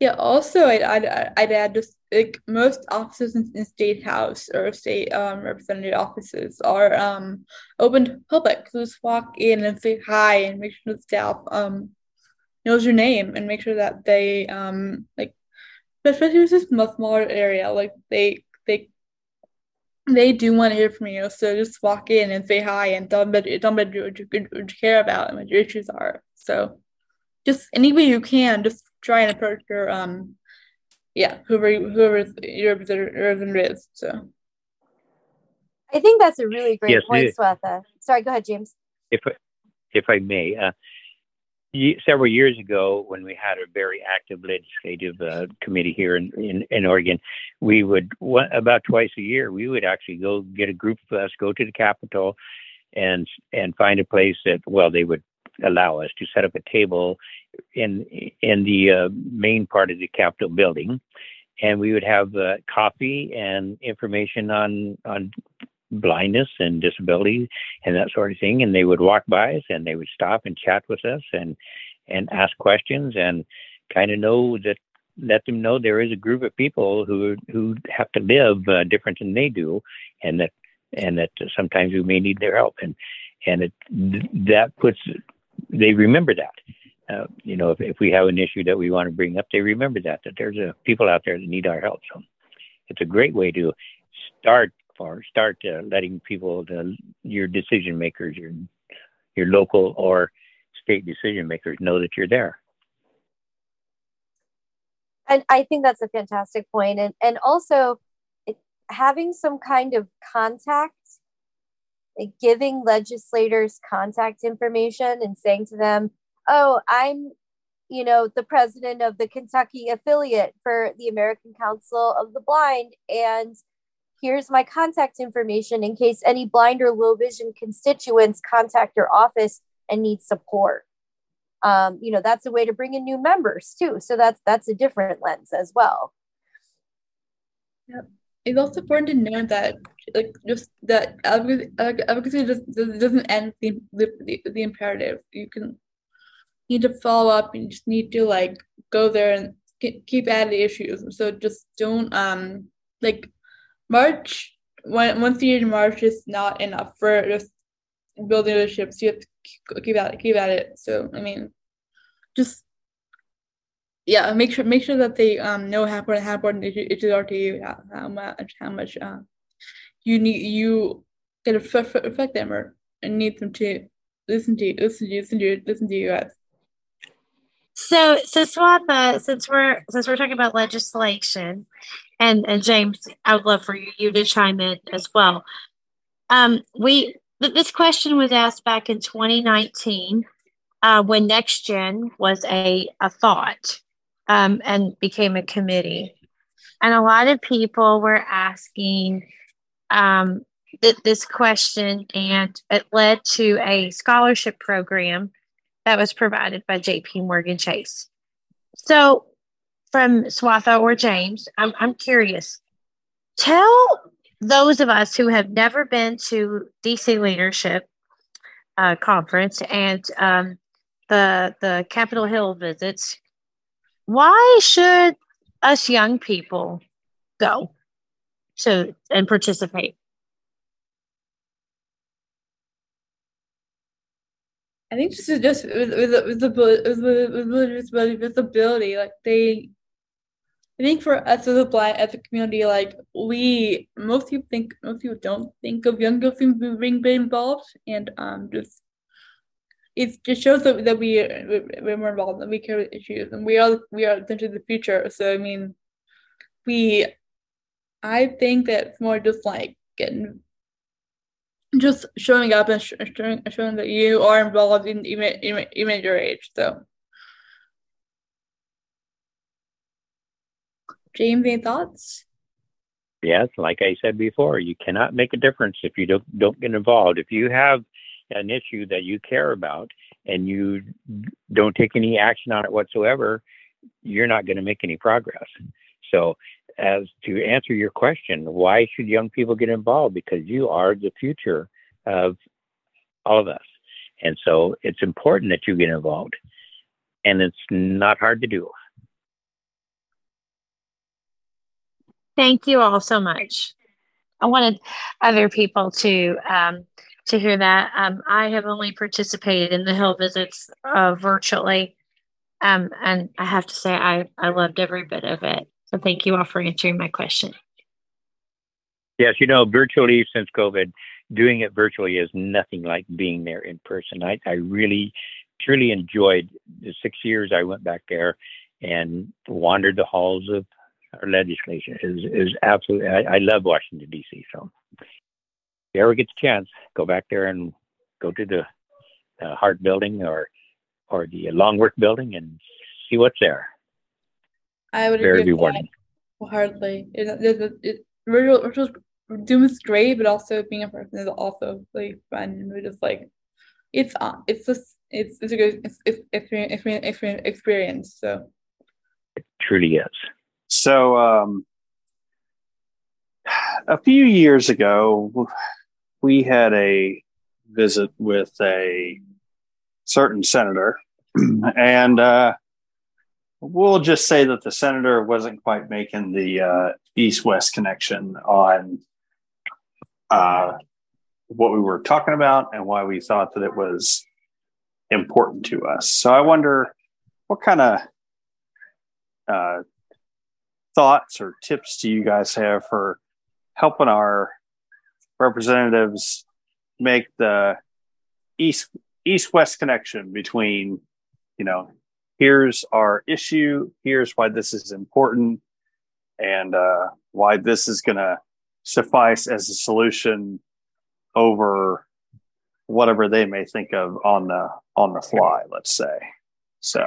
yeah, also I'd, I'd, I'd add just like most offices in, in state house or state um, representative offices are um, open to public. So just walk in and say hi and make sure the staff um, knows your name and make sure that they um, like especially if it's a smaller area like they they they do want to hear from you. So just walk in and say hi and tell them, tell them what you, what you care about and what your issues are. So just any way you can, just try and approach your um yeah whoever whoever your representative is so i think that's a really great yes, point swatha sorry go ahead james if if i may uh, several years ago when we had a very active legislative uh, committee here in, in, in Oregon, we would about twice a year we would actually go get a group of us go to the Capitol and and find a place that well they would allow us to set up a table in in the uh, main part of the Capitol building, and we would have uh, coffee and information on on blindness and disability and that sort of thing. And they would walk by us and they would stop and chat with us and and ask questions and kind of know that let them know there is a group of people who who have to live uh, different than they do, and that and that sometimes we may need their help and and it that puts they remember that uh, you know, if, if we have an issue that we want to bring up, they remember that that there's a people out there that need our help. So it's a great way to start or start uh, letting people, the, your decision makers, your your local or state decision makers, know that you're there. And I think that's a fantastic point, and and also it, having some kind of contact, like giving legislators contact information and saying to them, oh, I'm, you know, the president of the Kentucky affiliate for the American Council of the Blind. And here's my contact information in case any blind or low vision constituents contact your office and need support. Um, you know, that's a way to bring in new members too. So that's that's a different lens as well. Yep. It's also important to note that, like, just that advocacy, advocacy just doesn't end the, the, the imperative. You can need to follow up and just need to like go there and keep at the issues. So just don't um like March when once you year March is not enough for just building relationships. You have to keep at it, keep at it. So I mean, just yeah, make sure make sure that they um know how important how important issues are to you, how, how much how much uh, you need you can affect, affect them or need them to listen to you, listen to you, listen to you, listen to you guys. So, so Swatha, since we're since we're talking about legislation, and and James, I would love for you, to chime in as well. Um, we this question was asked back in 2019 uh, when Next Gen was a a thought um, and became a committee, and a lot of people were asking um, th- this question, and it led to a scholarship program that was provided by JP Morgan Chase. So, from Swatha or James, I'm, I'm curious. Tell those of us who have never been to DC Leadership uh, Conference and um, the the Capitol Hill visits, why should us young people go to and participate? I think is just with with with, the with, with visibility. Like they, I think for us as a blind as a community, like we most people think most people don't think of young girls being being involved, and um just it just shows that, that we we're more involved and we care about issues and we are we are essentially the future. So I mean, we, I think that it's more just like getting just showing up and showing, showing that you are involved in even, your age. So, James, any thoughts? Yes, like I said before, you cannot make a difference if you don't don't get involved. If you have an issue that you care about and you don't take any action on it whatsoever, you're not going to make any progress. So as to answer your question, why should young people get involved? Because you are the future of all of us. And so it's important that you get involved. And it's not hard to do. Thank you all so much. I wanted other people to um, to hear that. Um, I have only participated in the Hill visits uh, virtually, um, and I have to say I I loved every bit of it. Thank you all for answering my question. Yes, you know, virtually since COVID, doing it virtually is nothing like being there in person. I, I really, truly enjoyed the six years I went back there and wandered the halls of our legislation. Is is absolutely. I, I love Washington D.C. So, if you ever get the chance, go back there and go to the uh, Hart Building or or the Longworth Building and see what's there. I would very rewarding. Hardly. It, it, it, virtual, virtual Zoom is great, but also being a person is also really fun. And we're just like, it's uh, it's just it's it's a good it's, it's experience, experience. So it truly is. So um, a few years ago, we had a visit with a certain senator, and uh, we'll just say that the senator wasn't quite making the uh, east-west connection on uh, what we were talking about and why we thought that it was important to us. So I wonder what kind of uh, thoughts or tips do you guys have for helping our representatives make the east east west connection between you know here's our issue. Here's why this is important. And uh, why this is going to suffice as a solution over whatever they may think of on the on the fly let's say. So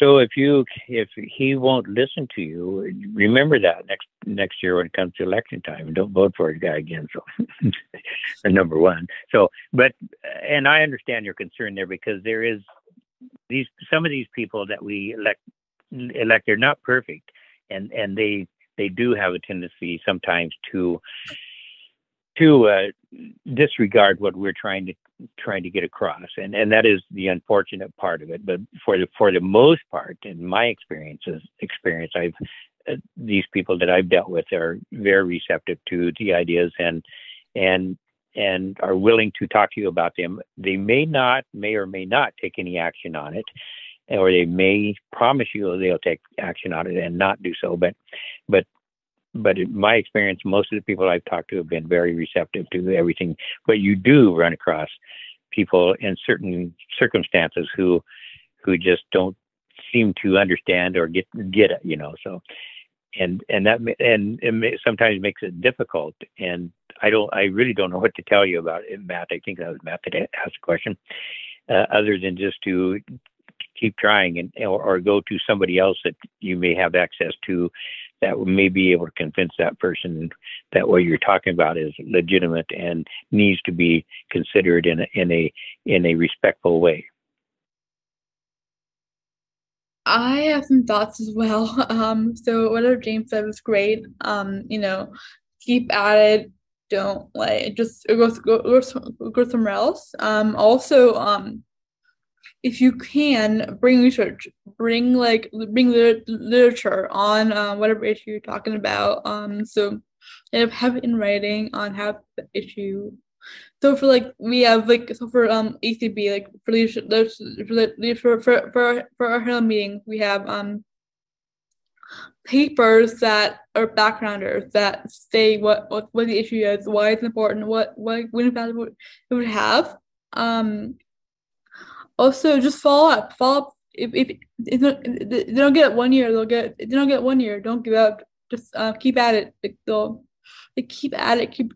So if you if he won't listen to you, remember that next next year when it comes to election time, don't vote for a guy again. So number one. So but and I understand your concern there because there is these some of these people that we elect elect they're not perfect and and they they do have a tendency sometimes to to uh, disregard what we're trying to trying to get across, and and that is the unfortunate part of it. But for the for the most part, in my experiences experience, I've uh, these people that I've dealt with are very receptive to the ideas and and and are willing to talk to you about them. They may not, may or may not take any action on it, or they may promise you they'll take action on it and not do so. But but but in my experience, most of the people I've talked to have been very receptive to everything. But you do run across people in certain circumstances who who just don't seem to understand or get get it, you know. So, and and that and it sometimes makes it difficult. And I don't, I really don't know what to tell you about it, Matt. I think that was Matt that asked the question, uh, other than just to keep trying and or, or go to somebody else that you may have access to that may be able to convince that person that what you're talking about is legitimate and needs to be considered in a, in a in a respectful way. I have some thoughts as well. Um, so whatever James said was great. Um, you know, keep at it. Don't like it, just go go go, go somewhere else. Um, also, um, if you can bring research bring like bring literature on uh, whatever issue you're talking about um so and have it in writing on how the issue so for like we have like so for um ACB like for leadership for for for, for our Hill meeting we have um papers that are backgrounders that say what what, what the issue is why it's important what what what impact it would have um also just follow up follow up. If, if, if they don't get one year they'll get if they don't get one year. Don't give up. Just uh, keep at it. Like they'll they keep at it. Keep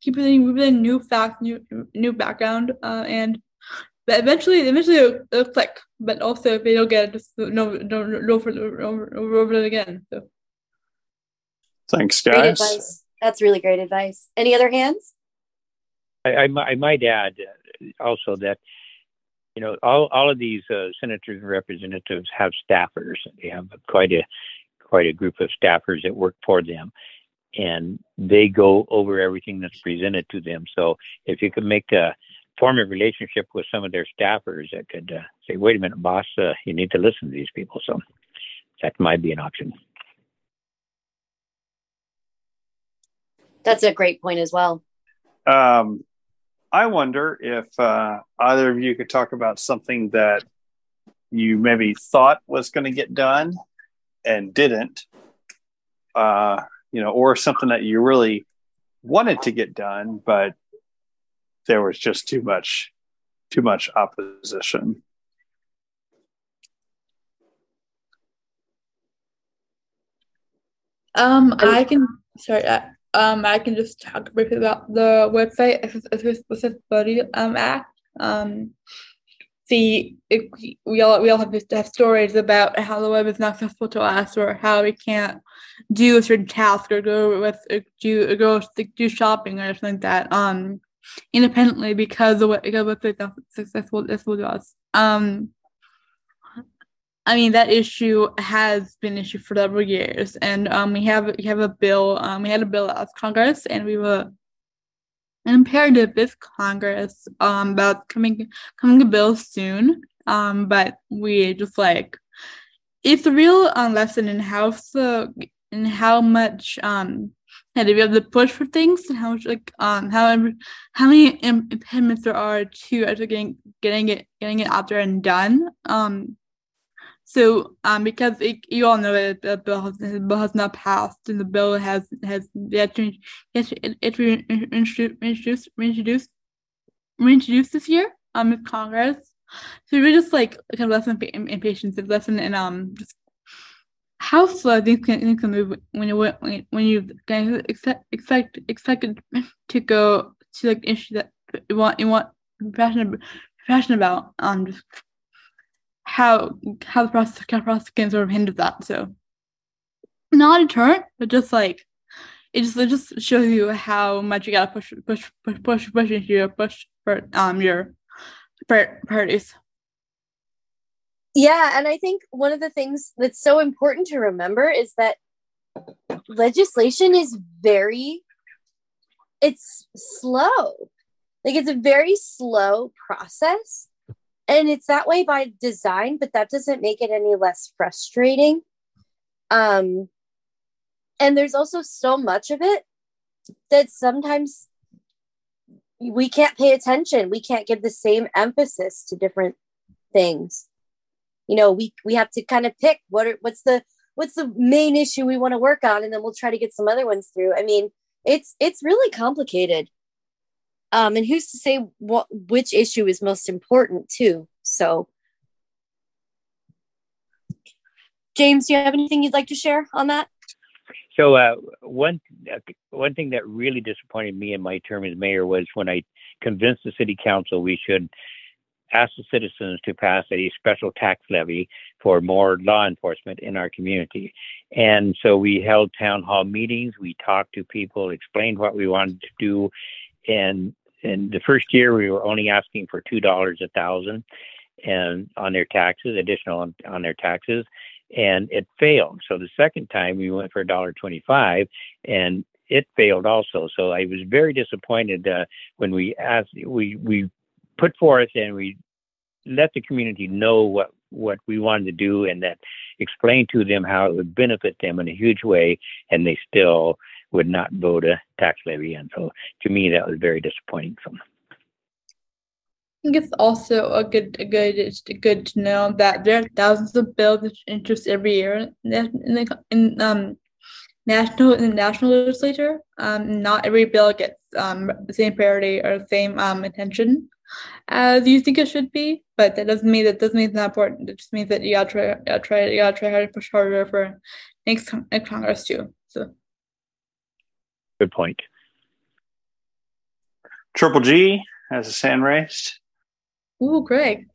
keep reading, reading new facts new new background uh, and but eventually eventually it'll, it'll, click. But also if they don't get it just no don't go for over, over it again. So. Thanks guys. great advice. that's really great advice. Any other hands? I, I, I might add also that you know, all, all of these uh, senators and representatives have staffers. They have quite a quite a group of staffers that work for them, and they go over everything that's presented to them. So if you could make a form a relationship with some of their staffers that could uh, say, "Wait a minute, boss, uh, you need to listen to these people." So that might be an option. That's a great point as well. Um, I wonder if uh, either of you could talk about something that you maybe thought was going to get done and didn't, uh, you know, or something that you really wanted to get done, but there was just too much, too much opposition. Um, I can. Sorry, I, um, I can just talk briefly about the website Accessibility um, Act. Um, the it, we all we all have, have stories about how the web is not accessible to us, or how we can't do a certain task, or go with do go do shopping or something like that. Um, independently because the web website is not accessible, accessible to us. Um, I mean that issue has been an issue for several years, and um, we have we have a bill. Um, we had a bill of Congress, and we were imperative with Congress um about coming coming a bill soon. Um, but we just like it's a real um, lesson in how the in how much um had to be able to push for things and how much like um how how many impediments there are to actually getting getting it getting it out there and done. Um so um because it, you all know that the bill has the bill has not passed and the bill has has yet to yes it, it introduced introduced reintroduced this year um with Congress. So we are just like kind of lesson in, in patience, lesson in um just how slow things can, things can move when you when, when you expect expect expected to go to like issue that you want you want passionate passionate about um just how how the process process can sort of hinder that so not a deterrent but just like it just it just shows you how much you gotta push push push push push into your push for um your priorities yeah, and I think one of the things that's so important to remember is that legislation is very it's slow. Like it's a very slow process. And it's that way by design, but that doesn't make it any less frustrating. Um and there's also so much of it that sometimes we can't pay attention. We can't give the same emphasis to different things you know we we have to kind of pick what are what's the what's the main issue we want to work on and then we'll try to get some other ones through i mean it's it's really complicated um and who's to say what which issue is most important too so james do you have anything you'd like to share on that so uh, one uh, one thing that really disappointed me in my term as mayor was when I convinced the city council we should ask the citizens to pass a special tax levy for more law enforcement in our community. And so we held town hall meetings, we talked to people, explained what we wanted to do. And in the first year, we were only asking for $2 a thousand and on their taxes, additional on, on their taxes, and it failed. So the second time we went for a dollar twenty-five, and it failed also. So I was very disappointed uh, when we asked, we, we put forth and we let the community know what what we wanted to do and that explain to them how it would benefit them in a huge way and they still would not vote a tax levy and so to me that was very disappointing for them I think it's also a good, a good, good to know that there are thousands of bills introduced every year in the in um national in the national legislature. Um, not every bill gets um the same priority or the same um attention as you think it should be, but that doesn't mean that doesn't mean it's not important. It just means that you gotta try, you gotta try, you gotta try hard to push harder for next, next Congress too. So, good point. Triple G has a hand raised. Ooh, Greg.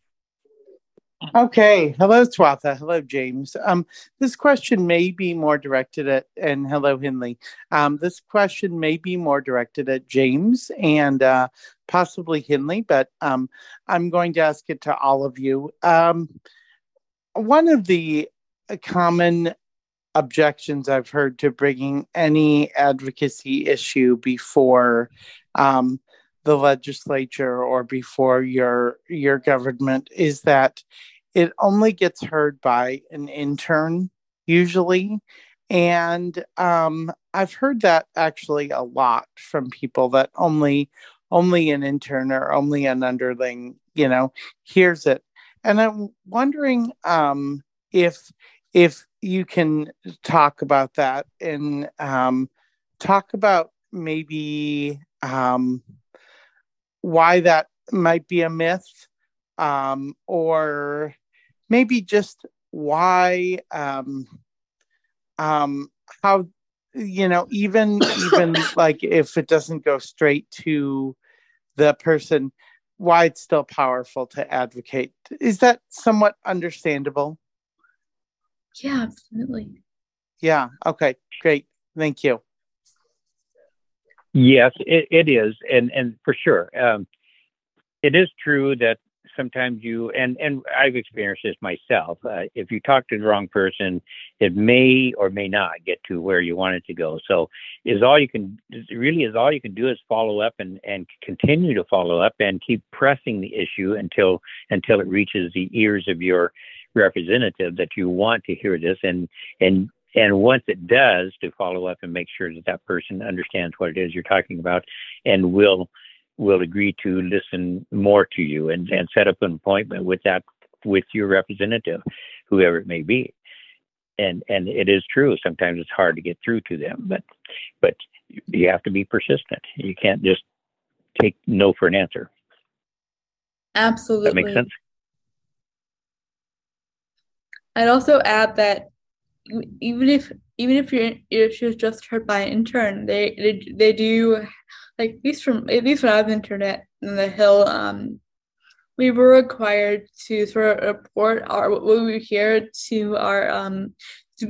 Okay. Hello, Swatha. Hello, James. Um, this question may be more directed at, and hello, Henley. Um, this question may be more directed at James and uh, possibly Henley, but um, I'm going to ask it to all of you. Um, one of the common objections I've heard to bringing any advocacy issue before um, the legislature or before your your government is that it only gets heard by an intern usually. And um, i've heard that actually a lot from people that only only an intern or only an underling you know hears it. And i'm wondering um, if if you can talk about that and um, talk about maybe um, why that might be a myth um, or maybe just why um, um, how you know even even like if it doesn't go straight to the person why it's still powerful to advocate. Is that somewhat understandable yeah absolutely yeah okay great thank you Yes, it, it is, and and for sure, um, it is true that sometimes you and and I've experienced this myself. Uh, if you talk to the wrong person, it may or may not get to where you want it to go. So, is all you can really is all you can do is follow up and and continue to follow up and keep pressing the issue until until it reaches the ears of your representative that you want to hear this and and and once it does to follow up and make sure that that person understands what it is you're talking about and will will agree to listen more to you and, and set up an appointment with that with your representative, whoever it may be. And and it is true. Sometimes it's hard to get through to them, but but you have to be persistent. You can't just take no for an answer. Absolutely. That makes sense. I'd also add that even if even if your issue is just heard by an intern, they they, they do like at least from at least when I was internet in the Hill, um, we were required to sort of report our what we hear to our um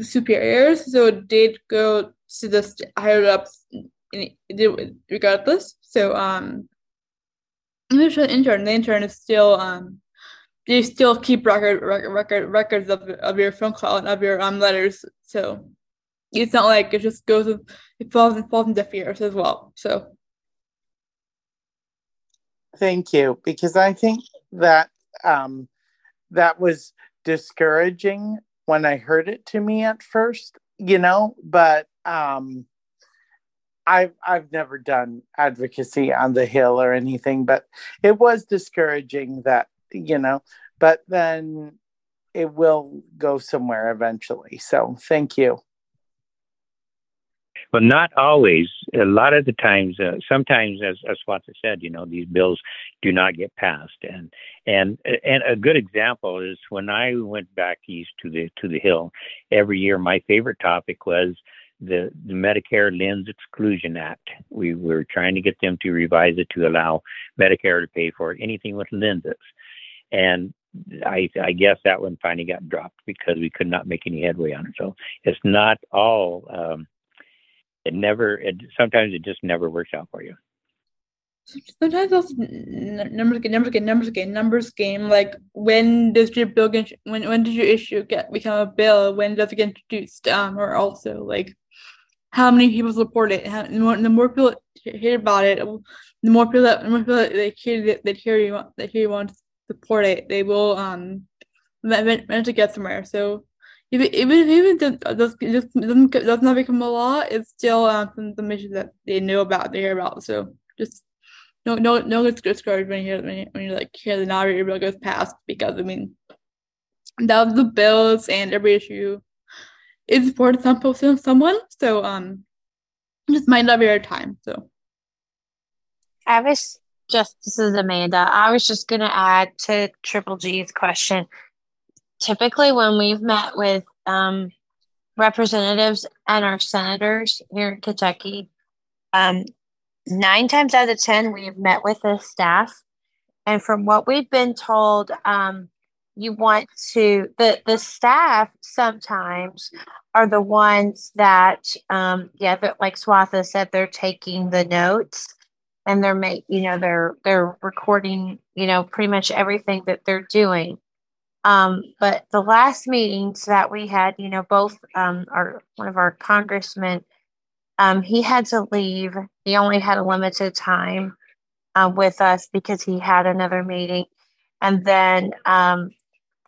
superiors. So it did go to the higher ups regardless. So um, even if an intern, the intern is still um they still keep record record, record records of, of your phone call and of your um letters. So it's not like it just goes it falls and falls in deaf ears as well. So thank you because I think that um that was discouraging when I heard it to me at first, you know, but um I've I've never done advocacy on the hill or anything, but it was discouraging that you know, but then it will go somewhere eventually. So thank you. Well, not always. A lot of the times, uh, sometimes, as as Swatha said, you know, these bills do not get passed, and and and a good example is when I went back east to the to the Hill. Every year, my favorite topic was the, the Medicare Lens Exclusion Act. We were trying to get them to revise it to allow Medicare to pay for anything with lenses and I, I guess that one finally got dropped because we could not make any headway on it. So it's not all. Um, it never. It sometimes it just never works out for you. Sometimes those numbers game, numbers game, numbers game, numbers game. Like when does your bill get? When when does your issue get become a bill? When does it get introduced? Um, or also like how many people support it? How, the, more, the more people hear about it, the more people that the more people that they hear that hear you want that hear you want support it, they will um manage to get somewhere. So even even even does, doesn't does not become a law, it's still um some, issues that they know about, they hear about. So just no no no it's discouraged when you hear when you, when you like hear the narrative bill goes past because I mean that was the bills and every issue is important some person, someone. So um just might not be our time. So I was just this is Amanda. I was just going to add to Triple G's question. Typically, when we've met with um, representatives and our senators here in Kentucky, um, nine times out of 10, we have met with the staff. And from what we've been told, um, you want to, the, the staff sometimes are the ones that, um, yeah, like Swatha said, they're taking the notes and they're make you know they're they're recording you know pretty much everything that they're doing. Um, but the last meetings that we had you know both um, our one of our congressmen um, he had to leave. He only had a limited time uh, with us because he had another meeting. And then um,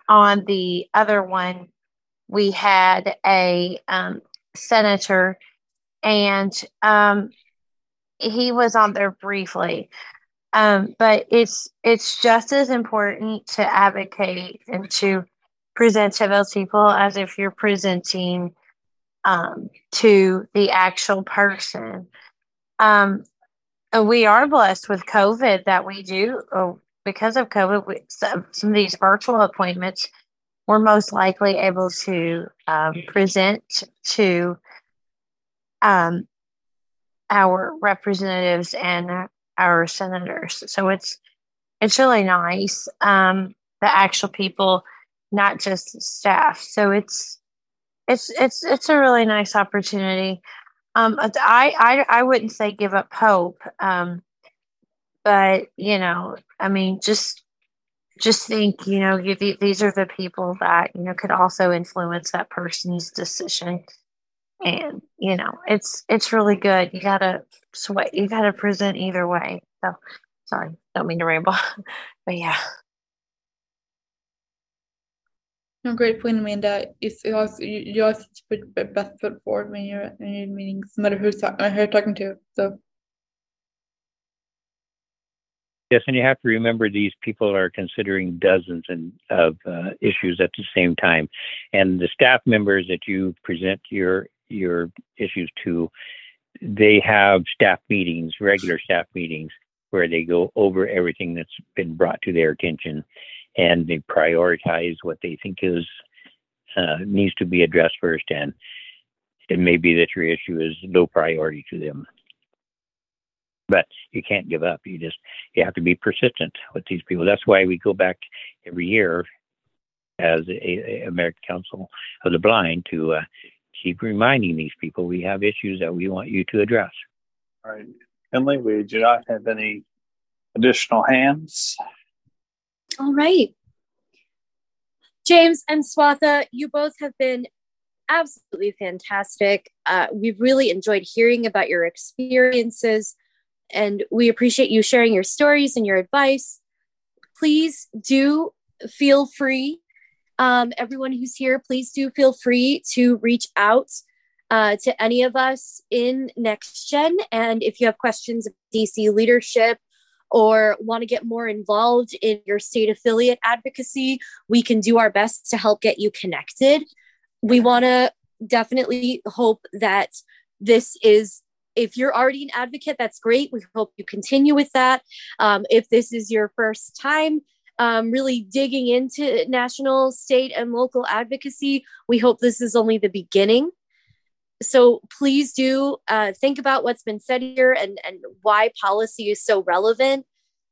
on the other one we had a um, senator and um, he was on there briefly. Um, but it's it's just as important to advocate and to present to those people as if you're presenting um, to the actual person. Um, we are blessed with COVID that we do oh, because of COVID. We, some, some, of these virtual appointments, we're most likely able to um, present to um, our representatives and our senators. So it's it's really nice. Um, the actual people, not just staff. So it's it's it's it's a really nice opportunity. Um, I I I wouldn't say give up hope. Um, but you know, I mean, just just think, you know, you, these are the people that, you know, could also influence that person's decision. And, you know, it's, it's really good. You gotta sweat, you gotta present either way. So sorry, don't mean to ramble, but yeah. No, great point, Amanda. It's, you always, you always put your best foot forward when you're in your meetings, no matter who's talk, who you're talking to. So Yes, and you have to remember these people are considering dozens and of uh, issues at the same time, and the staff members that you present your your issues to, they have staff meetings, regular staff meetings, where they go over everything that's been brought to their attention, and they prioritize what they think is uh, needs to be addressed first, and it may be that your issue is low priority to them but you can't give up. You just you have to be persistent with these people. That's why we go back every year as a, a American Council of the Blind to uh, keep reminding these people we have issues that we want you to address. All right, Emily, we do not have any additional hands. All right. James and Swatha, you both have been absolutely fantastic. Uh, we've really enjoyed hearing about your experiences and we appreciate you sharing your stories and your advice. Please do feel free, um, everyone who's here, please do feel free to reach out uh, to any of us in Next Gen. And if you have questions of DC leadership or want to get more involved in your state affiliate advocacy, we can do our best to help get you connected. We want to definitely hope that this is if you're already an advocate, that's great. We hope you continue with that. Um, if this is your first time, um, really digging into national, state, and local advocacy, we hope this is only the beginning. So please do uh, think about what's been said here and, and why policy is so relevant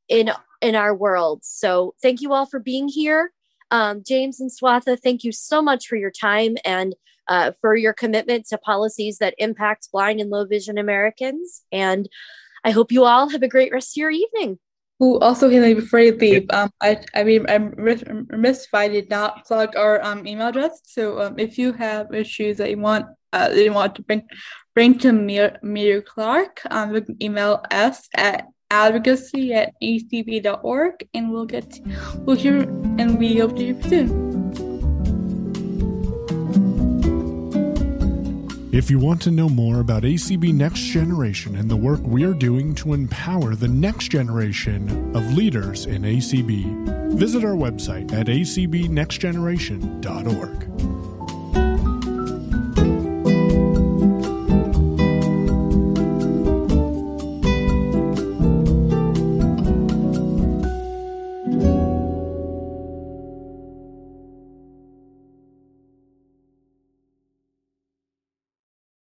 in in our world. So thank you all for being here. Um, James and Swatha, thank you so much for your time and uh, for your commitment to policies that impact blind and low vision Americans. And I hope you all have a great rest of your evening. Who also, Haley, before you leave, um, I, I mean, I'm remiss if I did not plug our um, email address. So, um, if you have issues that you want, uh, that you want to bring, bring to Mir, Mir Clark, um, you can email us at advocacy at acb.org, and we'll get, we'll hear, and we hope to hear soon. If you want to know more about ACB Next Generation and the work we're doing to empower the next generation of leaders in ACB, visit our website at acbnextgeneration.org.